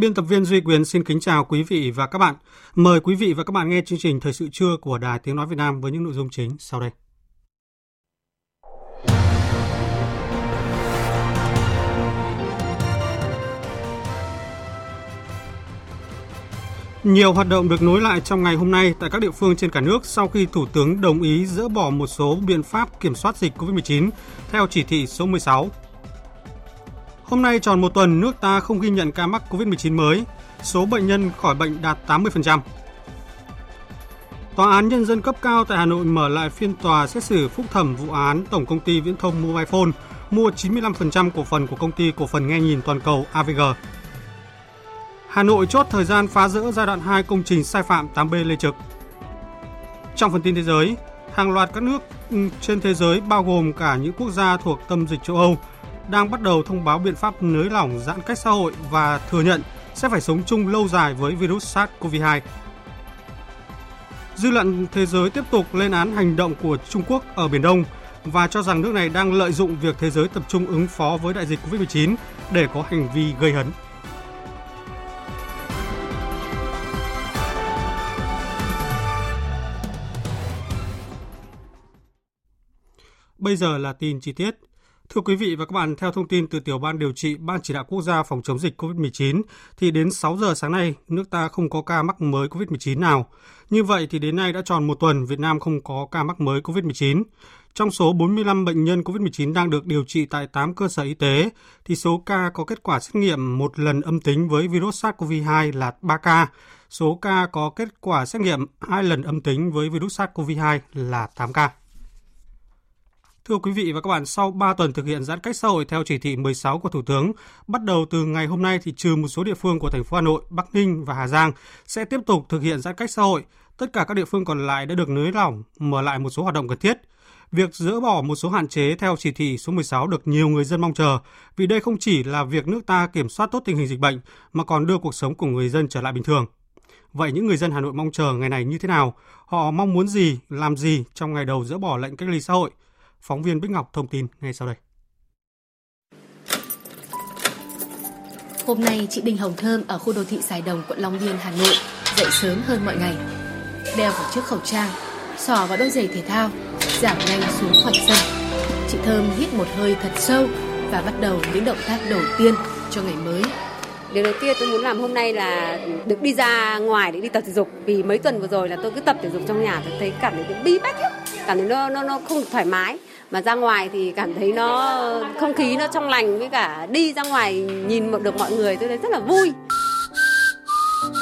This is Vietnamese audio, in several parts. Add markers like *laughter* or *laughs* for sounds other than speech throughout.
Biên tập viên Duy Quyền xin kính chào quý vị và các bạn. Mời quý vị và các bạn nghe chương trình Thời sự trưa của Đài Tiếng Nói Việt Nam với những nội dung chính sau đây. Nhiều hoạt động được nối lại trong ngày hôm nay tại các địa phương trên cả nước sau khi Thủ tướng đồng ý dỡ bỏ một số biện pháp kiểm soát dịch COVID-19 theo chỉ thị số 16 Hôm nay tròn một tuần nước ta không ghi nhận ca mắc COVID-19 mới, số bệnh nhân khỏi bệnh đạt 80%. Tòa án Nhân dân cấp cao tại Hà Nội mở lại phiên tòa xét xử phúc thẩm vụ án Tổng công ty Viễn thông Mobile Phone mua 95% cổ phần của công ty cổ phần nghe nhìn toàn cầu AVG. Hà Nội chốt thời gian phá rỡ giai đoạn 2 công trình sai phạm 8B Lê Trực. Trong phần tin thế giới, hàng loạt các nước trên thế giới bao gồm cả những quốc gia thuộc tâm dịch châu Âu đang bắt đầu thông báo biện pháp nới lỏng giãn cách xã hội và thừa nhận sẽ phải sống chung lâu dài với virus SARS-CoV-2. Dư luận thế giới tiếp tục lên án hành động của Trung Quốc ở Biển Đông và cho rằng nước này đang lợi dụng việc thế giới tập trung ứng phó với đại dịch COVID-19 để có hành vi gây hấn. Bây giờ là tin chi tiết. Thưa quý vị và các bạn, theo thông tin từ tiểu ban điều trị Ban chỉ đạo quốc gia phòng chống dịch COVID-19 thì đến 6 giờ sáng nay, nước ta không có ca mắc mới COVID-19 nào. Như vậy thì đến nay đã tròn một tuần Việt Nam không có ca mắc mới COVID-19. Trong số 45 bệnh nhân COVID-19 đang được điều trị tại 8 cơ sở y tế, thì số ca có kết quả xét nghiệm một lần âm tính với virus SARS-CoV-2 là 3 ca. Số ca có kết quả xét nghiệm hai lần âm tính với virus SARS-CoV-2 là 8 ca. Thưa quý vị và các bạn, sau 3 tuần thực hiện giãn cách xã hội theo chỉ thị 16 của Thủ tướng, bắt đầu từ ngày hôm nay thì trừ một số địa phương của thành phố Hà Nội, Bắc Ninh và Hà Giang sẽ tiếp tục thực hiện giãn cách xã hội. Tất cả các địa phương còn lại đã được nới lỏng, mở lại một số hoạt động cần thiết. Việc dỡ bỏ một số hạn chế theo chỉ thị số 16 được nhiều người dân mong chờ, vì đây không chỉ là việc nước ta kiểm soát tốt tình hình dịch bệnh mà còn đưa cuộc sống của người dân trở lại bình thường. Vậy những người dân Hà Nội mong chờ ngày này như thế nào? Họ mong muốn gì, làm gì trong ngày đầu dỡ bỏ lệnh cách ly xã hội? Phóng viên Bích Ngọc thông tin ngay sau đây. Hôm nay, chị Đinh Hồng Thơm ở khu đô thị Sài Đồng, quận Long Biên, Hà Nội dậy sớm hơn mọi ngày. Đeo vào chiếc khẩu trang, sò vào đôi giày thể thao, giảm nhanh xuống khỏi sân. Chị Thơm hít một hơi thật sâu và bắt đầu những động tác đầu tiên cho ngày mới. Điều đầu tiên tôi muốn làm hôm nay là được đi ra ngoài để đi tập thể dục vì mấy tuần vừa rồi là tôi cứ tập thể dục trong nhà tôi thấy cảm thấy bí bách lắm cảm thấy nó nó nó không thoải mái. Mà ra ngoài thì cảm thấy nó, không khí nó trong lành với cả đi ra ngoài nhìn được mọi người tôi thấy rất là vui.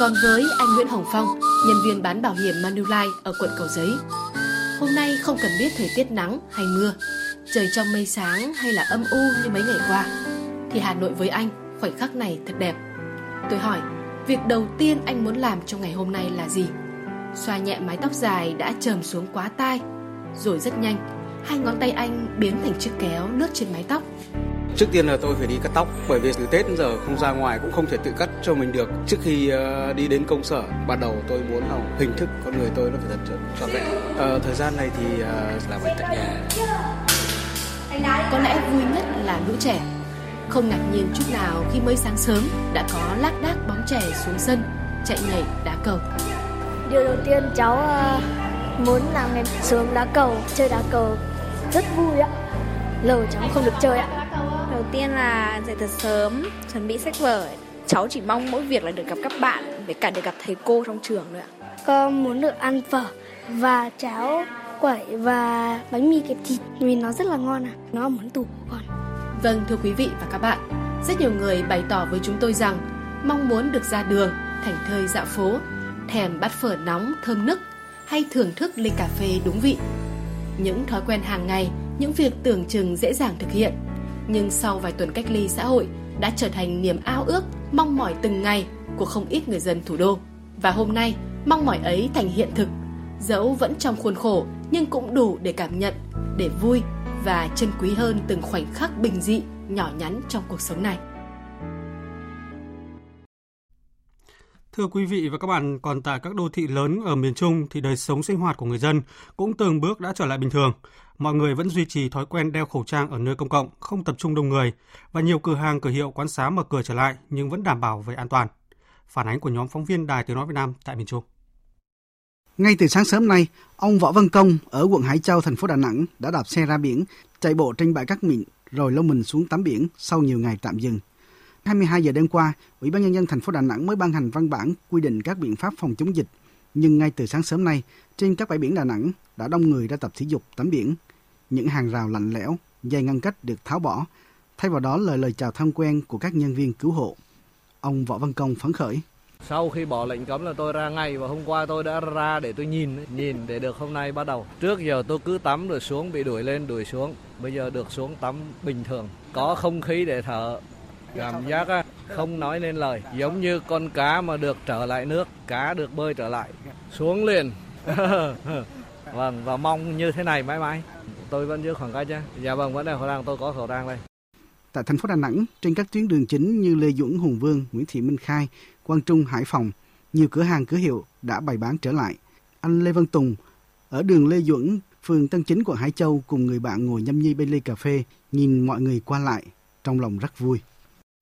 Còn với anh Nguyễn Hồng Phong, nhân viên bán bảo hiểm Manulife ở quận Cầu Giấy, hôm nay không cần biết thời tiết nắng hay mưa, trời trong mây sáng hay là âm u như mấy ngày qua, thì Hà Nội với anh khoảnh khắc này thật đẹp. Tôi hỏi, việc đầu tiên anh muốn làm trong ngày hôm nay là gì? Xoa nhẹ mái tóc dài đã trầm xuống quá tai rồi rất nhanh hai ngón tay anh biến thành chiếc kéo lướt trên mái tóc Trước tiên là tôi phải đi cắt tóc bởi vì từ Tết đến giờ không ra ngoài cũng không thể tự cắt cho mình được. Trước khi uh, đi đến công sở, ban đầu tôi muốn là hình thức con người tôi nó phải thật trọn vẹn. Uh, thời gian này thì uh, làm việc tại nhà. Có lẽ vui nhất là lũ trẻ. Không ngạc nhiên chút nào khi mới sáng sớm đã có lác đác bóng trẻ xuống sân, chạy nhảy, đá cầu. Điều đầu tiên cháu uh muốn làm ngày sớm đá cầu chơi đá cầu rất vui ạ. Lâu cháu không được chơi ạ. Đầu tiên là dậy thật sớm chuẩn bị sách vở. Cháu chỉ mong mỗi việc là được gặp các bạn với cả được gặp thầy cô trong trường nữa ạ. Con muốn được ăn phở và cháo quẩy và bánh mì kẹp thịt vì nó rất là ngon à nó là món tủ của con. Vâng thưa quý vị và các bạn, rất nhiều người bày tỏ với chúng tôi rằng mong muốn được ra đường, thành thơi dạo phố, thèm bát phở nóng thơm nức hay thưởng thức ly cà phê đúng vị. Những thói quen hàng ngày, những việc tưởng chừng dễ dàng thực hiện, nhưng sau vài tuần cách ly xã hội đã trở thành niềm ao ước, mong mỏi từng ngày của không ít người dân thủ đô. Và hôm nay, mong mỏi ấy thành hiện thực, dẫu vẫn trong khuôn khổ nhưng cũng đủ để cảm nhận, để vui và trân quý hơn từng khoảnh khắc bình dị, nhỏ nhắn trong cuộc sống này. Thưa quý vị và các bạn, còn tại các đô thị lớn ở miền Trung thì đời sống sinh hoạt của người dân cũng từng bước đã trở lại bình thường. Mọi người vẫn duy trì thói quen đeo khẩu trang ở nơi công cộng, không tập trung đông người và nhiều cửa hàng, cửa hiệu, quán xá mở cửa trở lại nhưng vẫn đảm bảo về an toàn. Phản ánh của nhóm phóng viên Đài Tiếng nói Việt Nam tại miền Trung. Ngay từ sáng sớm nay, ông Võ Văn Công ở quận Hải Châu, thành phố Đà Nẵng đã đạp xe ra biển, chạy bộ trên bãi cát mịn rồi lông mình xuống tắm biển sau nhiều ngày tạm dừng. 22 giờ đêm qua, Ủy ban nhân dân thành phố Đà Nẵng mới ban hành văn bản quy định các biện pháp phòng chống dịch. Nhưng ngay từ sáng sớm nay, trên các bãi biển Đà Nẵng đã đông người ra tập thể dục tắm biển. Những hàng rào lạnh lẽo, dây ngăn cách được tháo bỏ, thay vào đó lời lời chào thân quen của các nhân viên cứu hộ. Ông Võ Văn Công phấn khởi. Sau khi bỏ lệnh cấm là tôi ra ngay và hôm qua tôi đã ra để tôi nhìn, nhìn để được hôm nay bắt đầu. Trước giờ tôi cứ tắm rồi xuống bị đuổi lên đuổi xuống, bây giờ được xuống tắm bình thường, có không khí để thở. Cảm giác à, không nói nên lời, giống như con cá mà được trở lại nước, cá được bơi trở lại, xuống liền. *laughs* vâng, và mong như thế này mãi mãi. Tôi vẫn giữ khoảng cách chứ. Dạ vâng, vẫn đeo khẩu trang, tôi có khẩu trang đây. Tại thành phố Đà Nẵng, trên các tuyến đường chính như Lê Duẩn, Hùng Vương, Nguyễn Thị Minh Khai, Quang Trung, Hải Phòng, nhiều cửa hàng cửa hiệu đã bày bán trở lại. Anh Lê Văn Tùng ở đường Lê Duẩn, phường Tân Chính, quận Hải Châu cùng người bạn ngồi nhâm nhi bên ly cà phê, nhìn mọi người qua lại, trong lòng rất vui.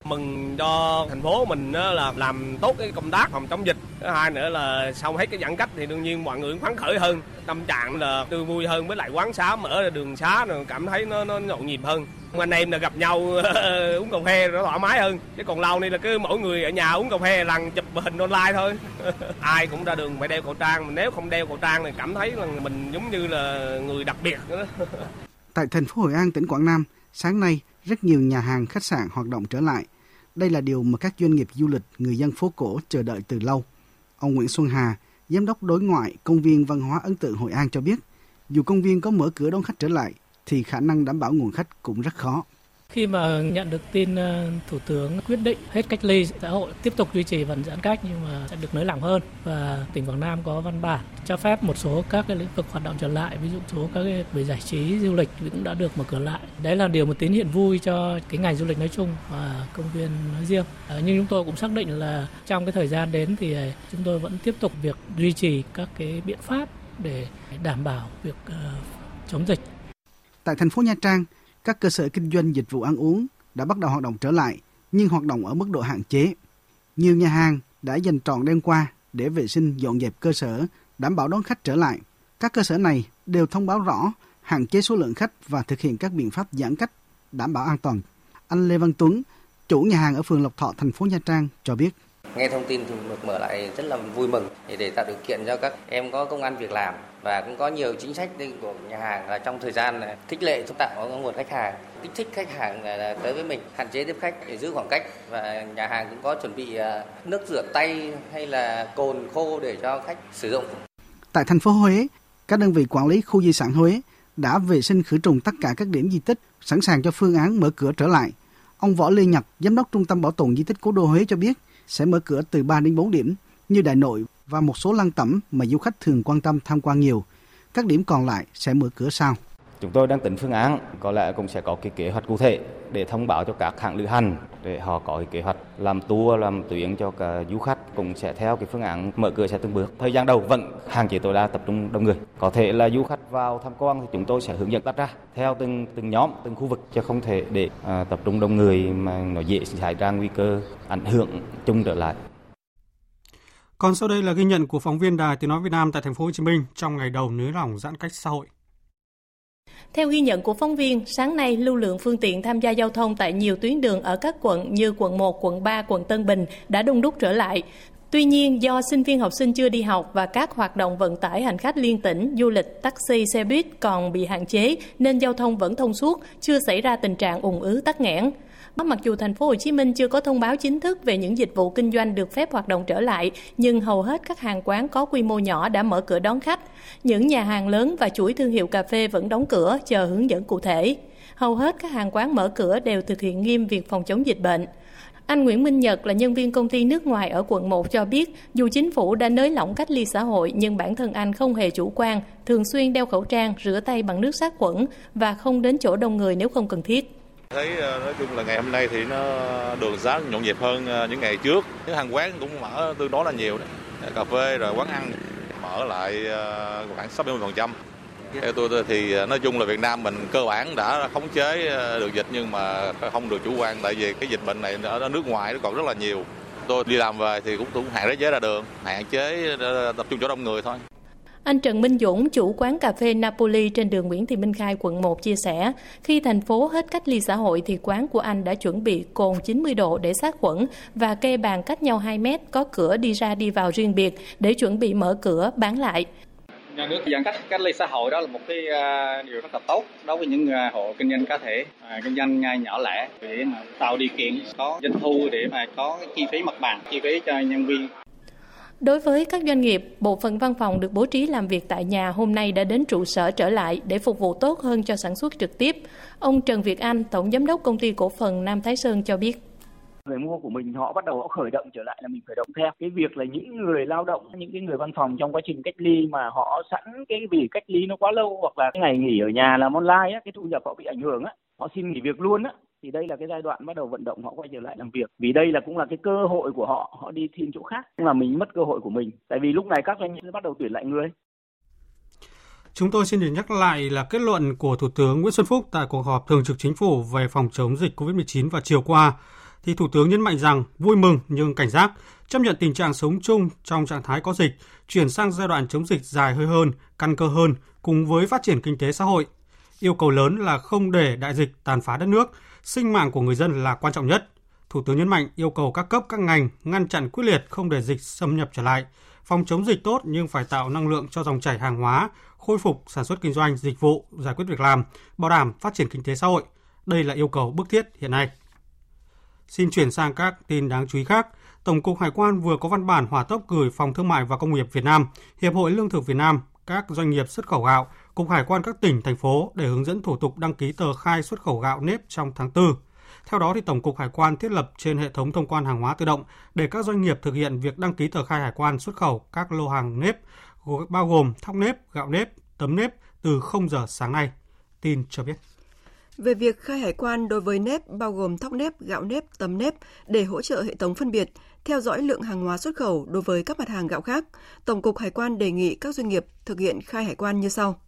Mừng cho thành phố mình là làm tốt cái công tác phòng chống dịch. Thứ hai nữa là sau hết cái giãn cách thì đương nhiên mọi người cũng phấn khởi hơn. Tâm trạng là tươi vui hơn với lại quán xá mở đường xá rồi cảm thấy nó nó nhộn nhịp hơn. Anh em là gặp nhau *laughs* uống cà phê nó thoải mái hơn. Chứ còn lâu nay là cứ mỗi người ở nhà uống cà phê lần chụp hình online thôi. *laughs* Ai cũng ra đường phải đeo khẩu trang. Nếu không đeo khẩu trang thì cảm thấy là mình giống như là người đặc biệt nữa. *laughs* Tại thành phố Hội An, tỉnh Quảng Nam, sáng nay rất nhiều nhà hàng, khách sạn hoạt động trở lại. Đây là điều mà các doanh nghiệp du lịch, người dân phố cổ chờ đợi từ lâu. Ông Nguyễn Xuân Hà, Giám đốc đối ngoại Công viên Văn hóa Ấn tượng Hội An cho biết, dù công viên có mở cửa đón khách trở lại, thì khả năng đảm bảo nguồn khách cũng rất khó. Khi mà nhận được tin ờ, Thủ tướng quyết định hết cách ly xã hội tiếp tục duy trì vẫn giãn cách nhưng mà sẽ được nới lỏng hơn. Và tỉnh Quảng Nam có văn bản cho phép một số các cái lĩnh vực hoạt động trở lại ví dụ số các cái về giải trí du lịch cũng đã được mở cửa lại. Đấy là điều một tín hiệu vui cho cái ngành du lịch nói chung và công viên nói riêng. À, nhưng chúng tôi cũng xác định là trong cái thời gian đến thì ờ, chúng tôi vẫn tiếp tục việc duy trì các cái biện pháp để đảm bảo việc uh, chống dịch. Tại thành phố Nha Trang, các cơ sở kinh doanh dịch vụ ăn uống đã bắt đầu hoạt động trở lại, nhưng hoạt động ở mức độ hạn chế. Nhiều nhà hàng đã dành trọn đêm qua để vệ sinh dọn dẹp cơ sở, đảm bảo đón khách trở lại. Các cơ sở này đều thông báo rõ hạn chế số lượng khách và thực hiện các biện pháp giãn cách, đảm bảo an toàn. Anh Lê Văn Tuấn, chủ nhà hàng ở phường Lộc Thọ, thành phố Nha Trang cho biết. Nghe thông tin thì được mở lại rất là vui mừng để tạo điều kiện cho các em có công ăn việc làm và cũng có nhiều chính sách của nhà hàng là trong thời gian này, khích lệ thúc tạo nguồn khách hàng kích thích khách hàng à, tới với mình hạn chế tiếp khách để giữ khoảng cách và nhà hàng cũng có chuẩn bị à, nước rửa tay hay là cồn khô để cho khách sử dụng. Tại thành phố Huế, các đơn vị quản lý khu di sản Huế đã vệ sinh khử trùng tất cả các điểm di tích, sẵn sàng cho phương án mở cửa trở lại. Ông Võ Lê Nhật, giám đốc Trung tâm Bảo tồn di tích Cố đô Huế cho biết sẽ mở cửa từ 3 đến 4 điểm như Đại Nội và một số lăng tẩm mà du khách thường quan tâm tham quan nhiều. Các điểm còn lại sẽ mở cửa sau. Chúng tôi đang tính phương án, có lẽ cũng sẽ có cái kế hoạch cụ thể để thông báo cho các hãng lữ hành để họ có cái kế hoạch làm tour, làm tuyến cho cả du khách cũng sẽ theo cái phương án mở cửa sẽ từng bước. Thời gian đầu vẫn hạn chế tối đa tập trung đông người. Có thể là du khách vào tham quan thì chúng tôi sẽ hướng dẫn tách ra theo từng từng nhóm, từng khu vực chứ không thể để à, tập trung đông người mà nó dễ xảy ra nguy cơ ảnh hưởng chung trở lại. Còn sau đây là ghi nhận của phóng viên Đài Tiếng nói Việt Nam tại thành phố Hồ Chí Minh trong ngày đầu nới lỏng giãn cách xã hội. Theo ghi nhận của phóng viên, sáng nay lưu lượng phương tiện tham gia giao thông tại nhiều tuyến đường ở các quận như quận 1, quận 3, quận Tân Bình đã đông đúc trở lại. Tuy nhiên, do sinh viên học sinh chưa đi học và các hoạt động vận tải hành khách liên tỉnh, du lịch, taxi, xe buýt còn bị hạn chế nên giao thông vẫn thông suốt, chưa xảy ra tình trạng ủng ứ tắc nghẽn. Mặc dù thành phố Hồ Chí Minh chưa có thông báo chính thức về những dịch vụ kinh doanh được phép hoạt động trở lại, nhưng hầu hết các hàng quán có quy mô nhỏ đã mở cửa đón khách. Những nhà hàng lớn và chuỗi thương hiệu cà phê vẫn đóng cửa chờ hướng dẫn cụ thể. Hầu hết các hàng quán mở cửa đều thực hiện nghiêm việc phòng chống dịch bệnh. Anh Nguyễn Minh Nhật là nhân viên công ty nước ngoài ở quận 1 cho biết, dù chính phủ đã nới lỏng cách ly xã hội nhưng bản thân anh không hề chủ quan, thường xuyên đeo khẩu trang, rửa tay bằng nước sát khuẩn và không đến chỗ đông người nếu không cần thiết. Thấy ờ, nói chung là ngày hôm nay thì nó đường xá nhộn nhịp hơn ờ, những ngày trước. Những hàng quán cũng mở tương đối là nhiều đấy. Cà phê rồi quán ăn mở lại ờ, khoảng 60%. Theo tôi thì nói chung là Việt Nam mình cơ bản đã khống chế được dịch nhưng mà không được chủ quan tại vì cái dịch bệnh này ở nước ngoài nó còn rất là nhiều. Tôi đi làm về thì cũng cũng hạn chế ra đường, hạn chế tập trung chỗ đông người thôi. Anh Trần Minh Dũng, chủ quán cà phê Napoli trên đường Nguyễn Thị Minh Khai, quận 1 chia sẻ, khi thành phố hết cách ly xã hội thì quán của anh đã chuẩn bị cồn 90 độ để sát khuẩn và kê bàn cách nhau 2 mét, có cửa đi ra đi vào riêng biệt để chuẩn bị mở cửa bán lại. Nhà nước giãn cách cách ly xã hội đó là một cái à, điều rất là tốt đối với những à, hộ kinh doanh cá thể, à, kinh doanh nhỏ lẻ để mà tạo điều kiện có doanh thu để mà có chi phí mặt bằng, chi phí cho nhân viên Đối với các doanh nghiệp, bộ phận văn phòng được bố trí làm việc tại nhà hôm nay đã đến trụ sở trở lại để phục vụ tốt hơn cho sản xuất trực tiếp. Ông Trần Việt Anh, Tổng Giám đốc Công ty Cổ phần Nam Thái Sơn cho biết người mua của mình, họ bắt đầu họ khởi động trở lại là mình khởi động theo. Cái việc là những người lao động, những cái người văn phòng trong quá trình cách ly mà họ sẵn cái vì cách ly nó quá lâu hoặc là cái ngày nghỉ ở nhà làm online á, cái thu nhập họ bị ảnh hưởng á, họ xin nghỉ việc luôn á, thì đây là cái giai đoạn bắt đầu vận động họ quay trở lại làm việc. Vì đây là cũng là cái cơ hội của họ họ đi tìm chỗ khác, nhưng mà mình mất cơ hội của mình. Tại vì lúc này các doanh nghiệp bắt đầu tuyển lại người. Chúng tôi xin được nhắc lại là kết luận của Thủ tướng Nguyễn Xuân Phúc tại cuộc họp thường trực chính phủ về phòng chống dịch COVID-19 vào chiều qua thì Thủ tướng nhấn mạnh rằng vui mừng nhưng cảnh giác, chấp nhận tình trạng sống chung trong trạng thái có dịch, chuyển sang giai đoạn chống dịch dài hơi hơn, căn cơ hơn cùng với phát triển kinh tế xã hội. Yêu cầu lớn là không để đại dịch tàn phá đất nước, sinh mạng của người dân là quan trọng nhất. Thủ tướng nhấn mạnh yêu cầu các cấp các ngành ngăn chặn quyết liệt không để dịch xâm nhập trở lại, phòng chống dịch tốt nhưng phải tạo năng lượng cho dòng chảy hàng hóa, khôi phục sản xuất kinh doanh, dịch vụ, giải quyết việc làm, bảo đảm phát triển kinh tế xã hội. Đây là yêu cầu bức thiết hiện nay. Xin chuyển sang các tin đáng chú ý khác. Tổng cục Hải quan vừa có văn bản hỏa tốc gửi Phòng Thương mại và Công nghiệp Việt Nam, Hiệp hội Lương thực Việt Nam, các doanh nghiệp xuất khẩu gạo, Cục Hải quan các tỉnh, thành phố để hướng dẫn thủ tục đăng ký tờ khai xuất khẩu gạo nếp trong tháng 4. Theo đó, thì Tổng cục Hải quan thiết lập trên hệ thống thông quan hàng hóa tự động để các doanh nghiệp thực hiện việc đăng ký tờ khai hải quan xuất khẩu các lô hàng nếp, bao gồm thóc nếp, gạo nếp, tấm nếp từ 0 giờ sáng nay. Tin cho biết về việc khai hải quan đối với nếp bao gồm thóc nếp, gạo nếp, tấm nếp để hỗ trợ hệ thống phân biệt, theo dõi lượng hàng hóa xuất khẩu đối với các mặt hàng gạo khác, Tổng cục Hải quan đề nghị các doanh nghiệp thực hiện khai hải quan như sau.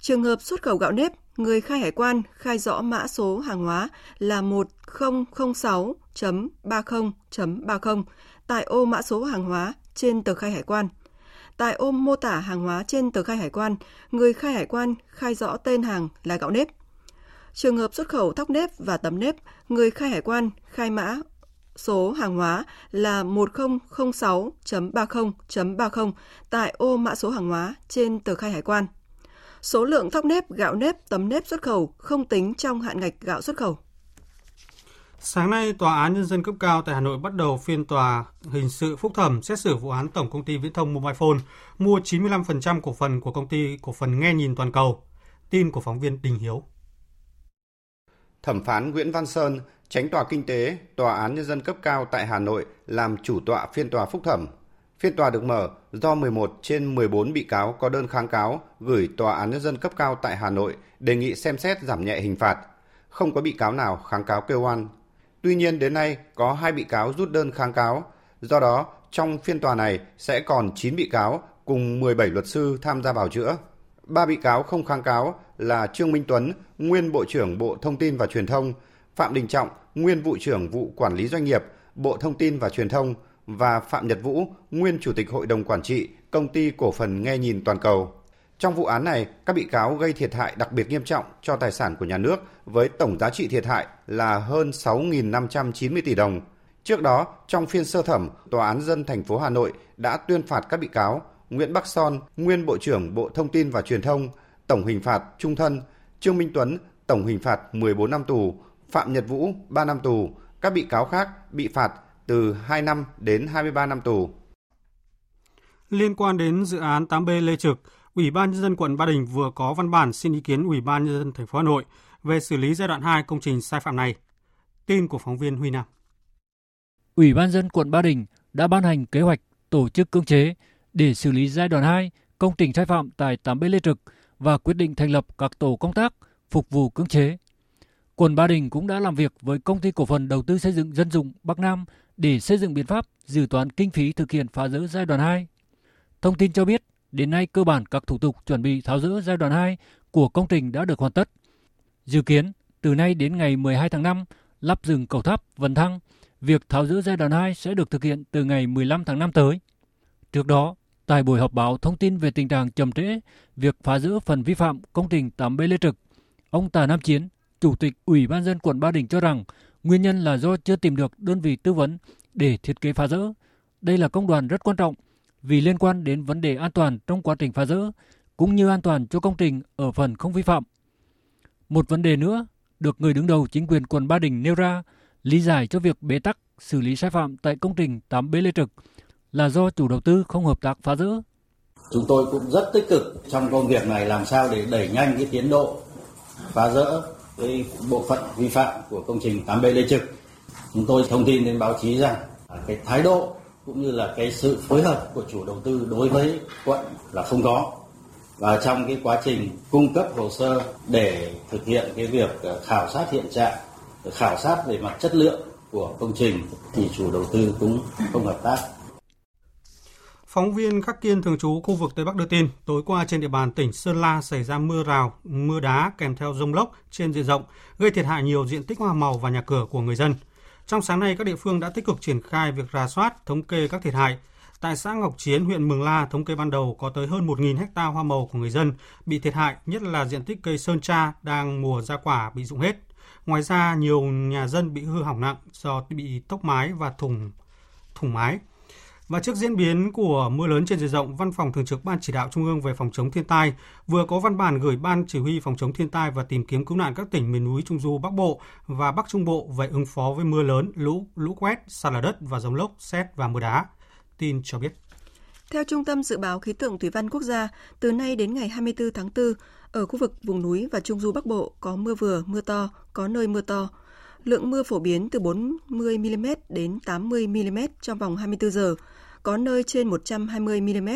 Trường hợp xuất khẩu gạo nếp, người khai hải quan khai rõ mã số hàng hóa là 1006.30.30 tại ô mã số hàng hóa trên tờ khai hải quan. Tại ô mô tả hàng hóa trên tờ khai hải quan, người khai hải quan khai rõ tên hàng là gạo nếp. Trường hợp xuất khẩu thóc nếp và tấm nếp, người khai hải quan khai mã số hàng hóa là 1006.30.30 tại ô mã số hàng hóa trên tờ khai hải quan. Số lượng thóc nếp, gạo nếp, tấm nếp xuất khẩu không tính trong hạn ngạch gạo xuất khẩu. Sáng nay, Tòa án Nhân dân cấp cao tại Hà Nội bắt đầu phiên tòa hình sự phúc thẩm xét xử vụ án Tổng công ty Viễn thông Mobile Phone mua 95% cổ phần của công ty cổ phần Nghe Nhìn Toàn cầu. Tin của phóng viên Đình Hiếu. Thẩm phán Nguyễn Văn Sơn, tránh tòa kinh tế, Tòa án Nhân dân cấp cao tại Hà Nội làm chủ tọa phiên tòa phúc thẩm. Phiên tòa được mở do 11 trên 14 bị cáo có đơn kháng cáo gửi Tòa án Nhân dân cấp cao tại Hà Nội đề nghị xem xét giảm nhẹ hình phạt. Không có bị cáo nào kháng cáo kêu oan. Tuy nhiên đến nay có hai bị cáo rút đơn kháng cáo. Do đó, trong phiên tòa này sẽ còn 9 bị cáo cùng 17 luật sư tham gia bảo chữa. Ba bị cáo không kháng cáo là Trương Minh Tuấn, nguyên Bộ trưởng Bộ Thông tin và Truyền thông, Phạm Đình Trọng, nguyên vụ trưởng vụ quản lý doanh nghiệp, Bộ Thông tin và Truyền thông và Phạm Nhật Vũ, nguyên Chủ tịch Hội đồng Quản trị Công ty Cổ phần Nghe Nhìn Toàn cầu. Trong vụ án này, các bị cáo gây thiệt hại đặc biệt nghiêm trọng cho tài sản của nhà nước với tổng giá trị thiệt hại là hơn 6.590 tỷ đồng. Trước đó, trong phiên sơ thẩm, Tòa án dân thành phố Hà Nội đã tuyên phạt các bị cáo Nguyễn Bắc Son, nguyên Bộ trưởng Bộ Thông tin và Truyền thông, tổng hình phạt trung thân, Trương Minh Tuấn, tổng hình phạt 14 năm tù, Phạm Nhật Vũ 3 năm tù, các bị cáo khác bị phạt từ 2 năm đến 23 năm tù. Liên quan đến dự án 8B Lê Trực, Ủy ban nhân dân quận Ba Đình vừa có văn bản xin ý kiến Ủy ban nhân dân thành phố Hà Nội về xử lý giai đoạn 2 công trình sai phạm này. Tin của phóng viên Huy Nam. Ủy ban dân quận Ba Đình đã ban hành kế hoạch tổ chức cưỡng chế để xử lý giai đoạn 2 công trình sai phạm tại 8B Lê Trực và quyết định thành lập các tổ công tác phục vụ cưỡng chế. Quận Ba Đình cũng đã làm việc với công ty cổ phần đầu tư xây dựng dân dụng Bắc Nam để xây dựng biện pháp dự toán kinh phí thực hiện phá rỡ giai đoạn 2. Thông tin cho biết, đến nay cơ bản các thủ tục chuẩn bị tháo rỡ giai đoạn 2 của công trình đã được hoàn tất. Dự kiến, từ nay đến ngày 12 tháng 5, lắp rừng cầu tháp Vân Thăng, việc tháo rỡ giai đoạn 2 sẽ được thực hiện từ ngày 15 tháng 5 tới. Trước đó, tại buổi họp báo thông tin về tình trạng chậm trễ việc phá rỡ phần vi phạm công trình 8B Lê Trực, ông Tà Nam Chiến, Chủ tịch Ủy ban dân quận Ba Đình cho rằng nguyên nhân là do chưa tìm được đơn vị tư vấn để thiết kế phá rỡ. Đây là công đoàn rất quan trọng vì liên quan đến vấn đề an toàn trong quá trình phá rỡ cũng như an toàn cho công trình ở phần không vi phạm. Một vấn đề nữa được người đứng đầu chính quyền quận Ba Đình nêu ra lý giải cho việc bế tắc xử lý sai phạm tại công trình 8B Lê Trực là do chủ đầu tư không hợp tác phá rỡ. Chúng tôi cũng rất tích cực trong công việc này làm sao để đẩy nhanh cái tiến độ phá rỡ cái bộ phận vi phạm của công trình 8B Lê Trực. Chúng tôi thông tin đến báo chí rằng cái thái độ cũng như là cái sự phối hợp của chủ đầu tư đối với quận là không có. Và trong cái quá trình cung cấp hồ sơ để thực hiện cái việc ờ, khảo sát hiện trạng, khảo sát về mặt chất lượng của công trình thì chủ đầu tư cũng không hợp tác. Phóng viên Khắc Kiên thường trú khu vực Tây Bắc đưa tin, tối qua trên địa bàn tỉnh Sơn La xảy ra mưa rào, mưa đá kèm theo rông lốc trên diện rộng, gây thiệt hại nhiều diện tích hoa màu và nhà cửa của người dân. Trong sáng nay, các địa phương đã tích cực triển khai việc rà soát, thống kê các thiệt hại. Tại xã Ngọc Chiến, huyện Mường La, thống kê ban đầu có tới hơn 1.000 hecta hoa màu của người dân bị thiệt hại, nhất là diện tích cây sơn tra đang mùa ra quả bị rụng hết. Ngoài ra, nhiều nhà dân bị hư hỏng nặng do bị tốc mái và thủng thủng mái. Và trước diễn biến của mưa lớn trên diện rộng, Văn phòng Thường trực Ban Chỉ đạo Trung ương về phòng chống thiên tai vừa có văn bản gửi Ban Chỉ huy phòng chống thiên tai và tìm kiếm cứu nạn các tỉnh miền núi Trung du Bắc Bộ và Bắc Trung Bộ về ứng phó với mưa lớn, lũ, lũ quét, sạt lở đất và giống lốc, xét và mưa đá. Tin cho biết. Theo Trung tâm Dự báo Khí tượng Thủy văn Quốc gia, từ nay đến ngày 24 tháng 4, ở khu vực vùng núi và Trung du Bắc Bộ có mưa vừa, mưa to, có nơi mưa to. Lượng mưa phổ biến từ 40 mm đến 80 mm trong vòng 24 giờ, có nơi trên 120 mm.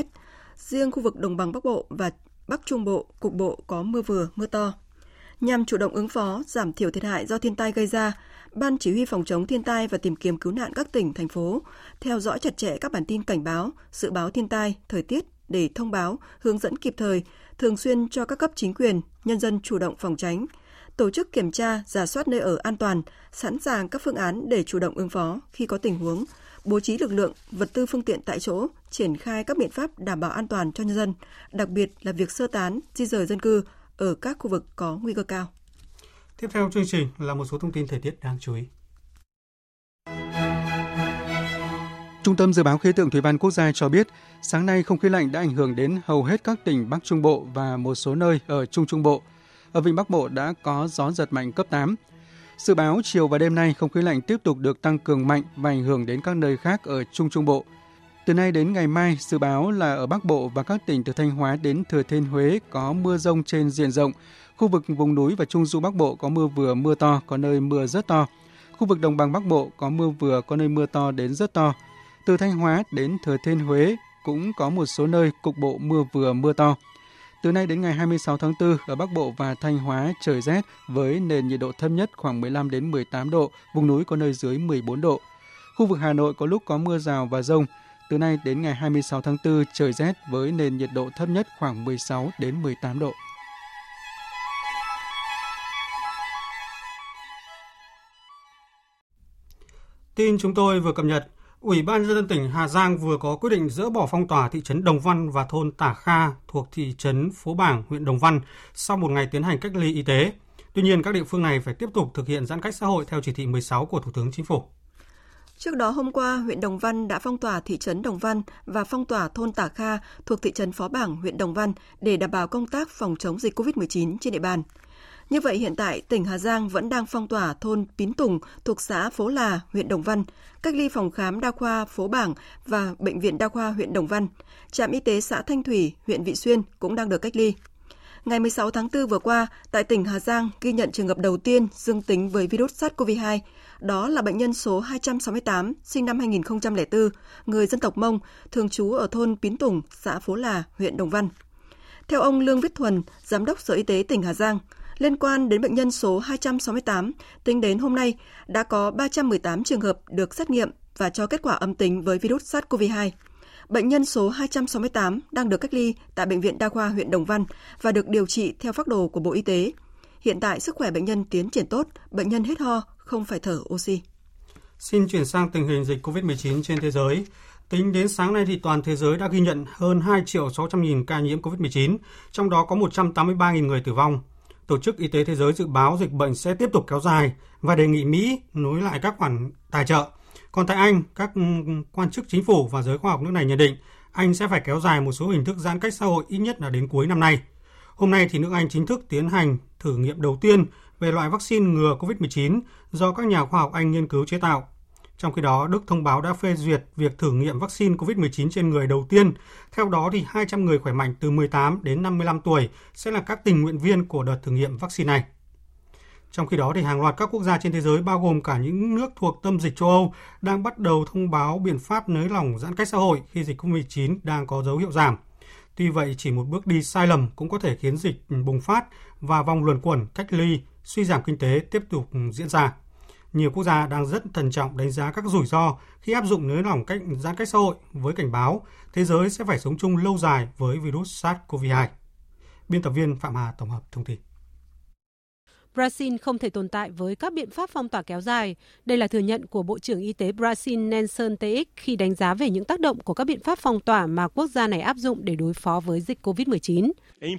Riêng khu vực đồng bằng Bắc Bộ và Bắc Trung Bộ cục bộ có mưa vừa, mưa to. Nhằm chủ động ứng phó, giảm thiểu thiệt hại do thiên tai gây ra, Ban Chỉ huy phòng chống thiên tai và tìm kiếm cứu nạn các tỉnh, thành phố theo dõi chặt chẽ các bản tin cảnh báo, dự báo thiên tai, thời tiết để thông báo, hướng dẫn kịp thời, thường xuyên cho các cấp chính quyền, nhân dân chủ động phòng tránh, tổ chức kiểm tra, giả soát nơi ở an toàn, sẵn sàng các phương án để chủ động ứng phó khi có tình huống, bố trí lực lượng, vật tư phương tiện tại chỗ, triển khai các biện pháp đảm bảo an toàn cho nhân dân, đặc biệt là việc sơ tán, di rời dân cư ở các khu vực có nguy cơ cao. Tiếp theo chương trình là một số thông tin thời tiết đáng chú ý. Trung tâm Dự báo Khí tượng Thủy văn Quốc gia cho biết, sáng nay không khí lạnh đã ảnh hưởng đến hầu hết các tỉnh Bắc Trung Bộ và một số nơi ở Trung Trung Bộ. Ở Vịnh Bắc Bộ đã có gió giật mạnh cấp 8. Dự báo chiều và đêm nay không khí lạnh tiếp tục được tăng cường mạnh và ảnh hưởng đến các nơi khác ở Trung Trung Bộ. Từ nay đến ngày mai, dự báo là ở Bắc Bộ và các tỉnh từ Thanh Hóa đến Thừa Thiên Huế có mưa rông trên diện rộng. Khu vực vùng núi và Trung Du Bắc Bộ có mưa vừa mưa to, có nơi mưa rất to. Khu vực đồng bằng Bắc Bộ có mưa vừa, có nơi mưa to đến rất to. Từ Thanh Hóa đến Thừa Thiên Huế cũng có một số nơi cục bộ mưa vừa mưa to. Từ nay đến ngày 26 tháng 4, ở Bắc Bộ và Thanh Hóa trời rét với nền nhiệt độ thấp nhất khoảng 15 đến 18 độ, vùng núi có nơi dưới 14 độ. Khu vực Hà Nội có lúc có mưa rào và rông. Từ nay đến ngày 26 tháng 4 trời rét với nền nhiệt độ thấp nhất khoảng 16 đến 18 độ. Tin chúng tôi vừa cập nhật, Ủy ban nhân dân tỉnh Hà Giang vừa có quyết định dỡ bỏ phong tỏa thị trấn Đồng Văn và thôn Tả Kha thuộc thị trấn Phố Bảng, huyện Đồng Văn sau một ngày tiến hành cách ly y tế. Tuy nhiên, các địa phương này phải tiếp tục thực hiện giãn cách xã hội theo chỉ thị 16 của Thủ tướng Chính phủ. Trước đó hôm qua, huyện Đồng Văn đã phong tỏa thị trấn Đồng Văn và phong tỏa thôn Tả Kha thuộc thị trấn Phó Bảng, huyện Đồng Văn để đảm bảo công tác phòng chống dịch COVID-19 trên địa bàn. Như vậy hiện tại tỉnh Hà Giang vẫn đang phong tỏa thôn Pín Tùng thuộc xã Phố Là, huyện Đồng Văn, cách ly phòng khám đa khoa Phố Bảng và bệnh viện đa khoa huyện Đồng Văn. Trạm y tế xã Thanh Thủy, huyện Vị Xuyên cũng đang được cách ly. Ngày 16 tháng 4 vừa qua, tại tỉnh Hà Giang ghi nhận trường hợp đầu tiên dương tính với virus SARS-CoV-2. Đó là bệnh nhân số 268, sinh năm 2004, người dân tộc Mông, thường trú ở thôn Pín Tùng, xã Phố Là, huyện Đồng Văn. Theo ông Lương Viết Thuần, Giám đốc Sở Y tế tỉnh Hà Giang, liên quan đến bệnh nhân số 268, tính đến hôm nay đã có 318 trường hợp được xét nghiệm và cho kết quả âm tính với virus SARS-CoV-2. Bệnh nhân số 268 đang được cách ly tại Bệnh viện Đa khoa huyện Đồng Văn và được điều trị theo phác đồ của Bộ Y tế. Hiện tại sức khỏe bệnh nhân tiến triển tốt, bệnh nhân hết ho, không phải thở oxy. Xin chuyển sang tình hình dịch COVID-19 trên thế giới. Tính đến sáng nay thì toàn thế giới đã ghi nhận hơn 2 triệu 600 nghìn ca nhiễm COVID-19, trong đó có 183 nghìn người tử vong. Tổ chức Y tế Thế giới dự báo dịch bệnh sẽ tiếp tục kéo dài và đề nghị Mỹ nối lại các khoản tài trợ. Còn tại Anh, các quan chức chính phủ và giới khoa học nước này nhận định Anh sẽ phải kéo dài một số hình thức giãn cách xã hội ít nhất là đến cuối năm nay. Hôm nay thì nước Anh chính thức tiến hành thử nghiệm đầu tiên về loại vaccine ngừa COVID-19 do các nhà khoa học Anh nghiên cứu chế tạo. Trong khi đó, Đức thông báo đã phê duyệt việc thử nghiệm vaccine COVID-19 trên người đầu tiên. Theo đó, thì 200 người khỏe mạnh từ 18 đến 55 tuổi sẽ là các tình nguyện viên của đợt thử nghiệm vaccine này. Trong khi đó, thì hàng loạt các quốc gia trên thế giới, bao gồm cả những nước thuộc tâm dịch châu Âu, đang bắt đầu thông báo biện pháp nới lỏng giãn cách xã hội khi dịch COVID-19 đang có dấu hiệu giảm. Tuy vậy, chỉ một bước đi sai lầm cũng có thể khiến dịch bùng phát và vòng luẩn quẩn cách ly, suy giảm kinh tế tiếp tục diễn ra nhiều quốc gia đang rất thận trọng đánh giá các rủi ro khi áp dụng nới lỏng cách, giãn cách xã hội với cảnh báo thế giới sẽ phải sống chung lâu dài với virus SARS-CoV-2. Biên tập viên Phạm Hà tổng hợp thông tin. Brazil không thể tồn tại với các biện pháp phong tỏa kéo dài. Đây là thừa nhận của Bộ trưởng Y tế Brazil Nelson TX khi đánh giá về những tác động của các biện pháp phong tỏa mà quốc gia này áp dụng để đối phó với dịch COVID-19. Um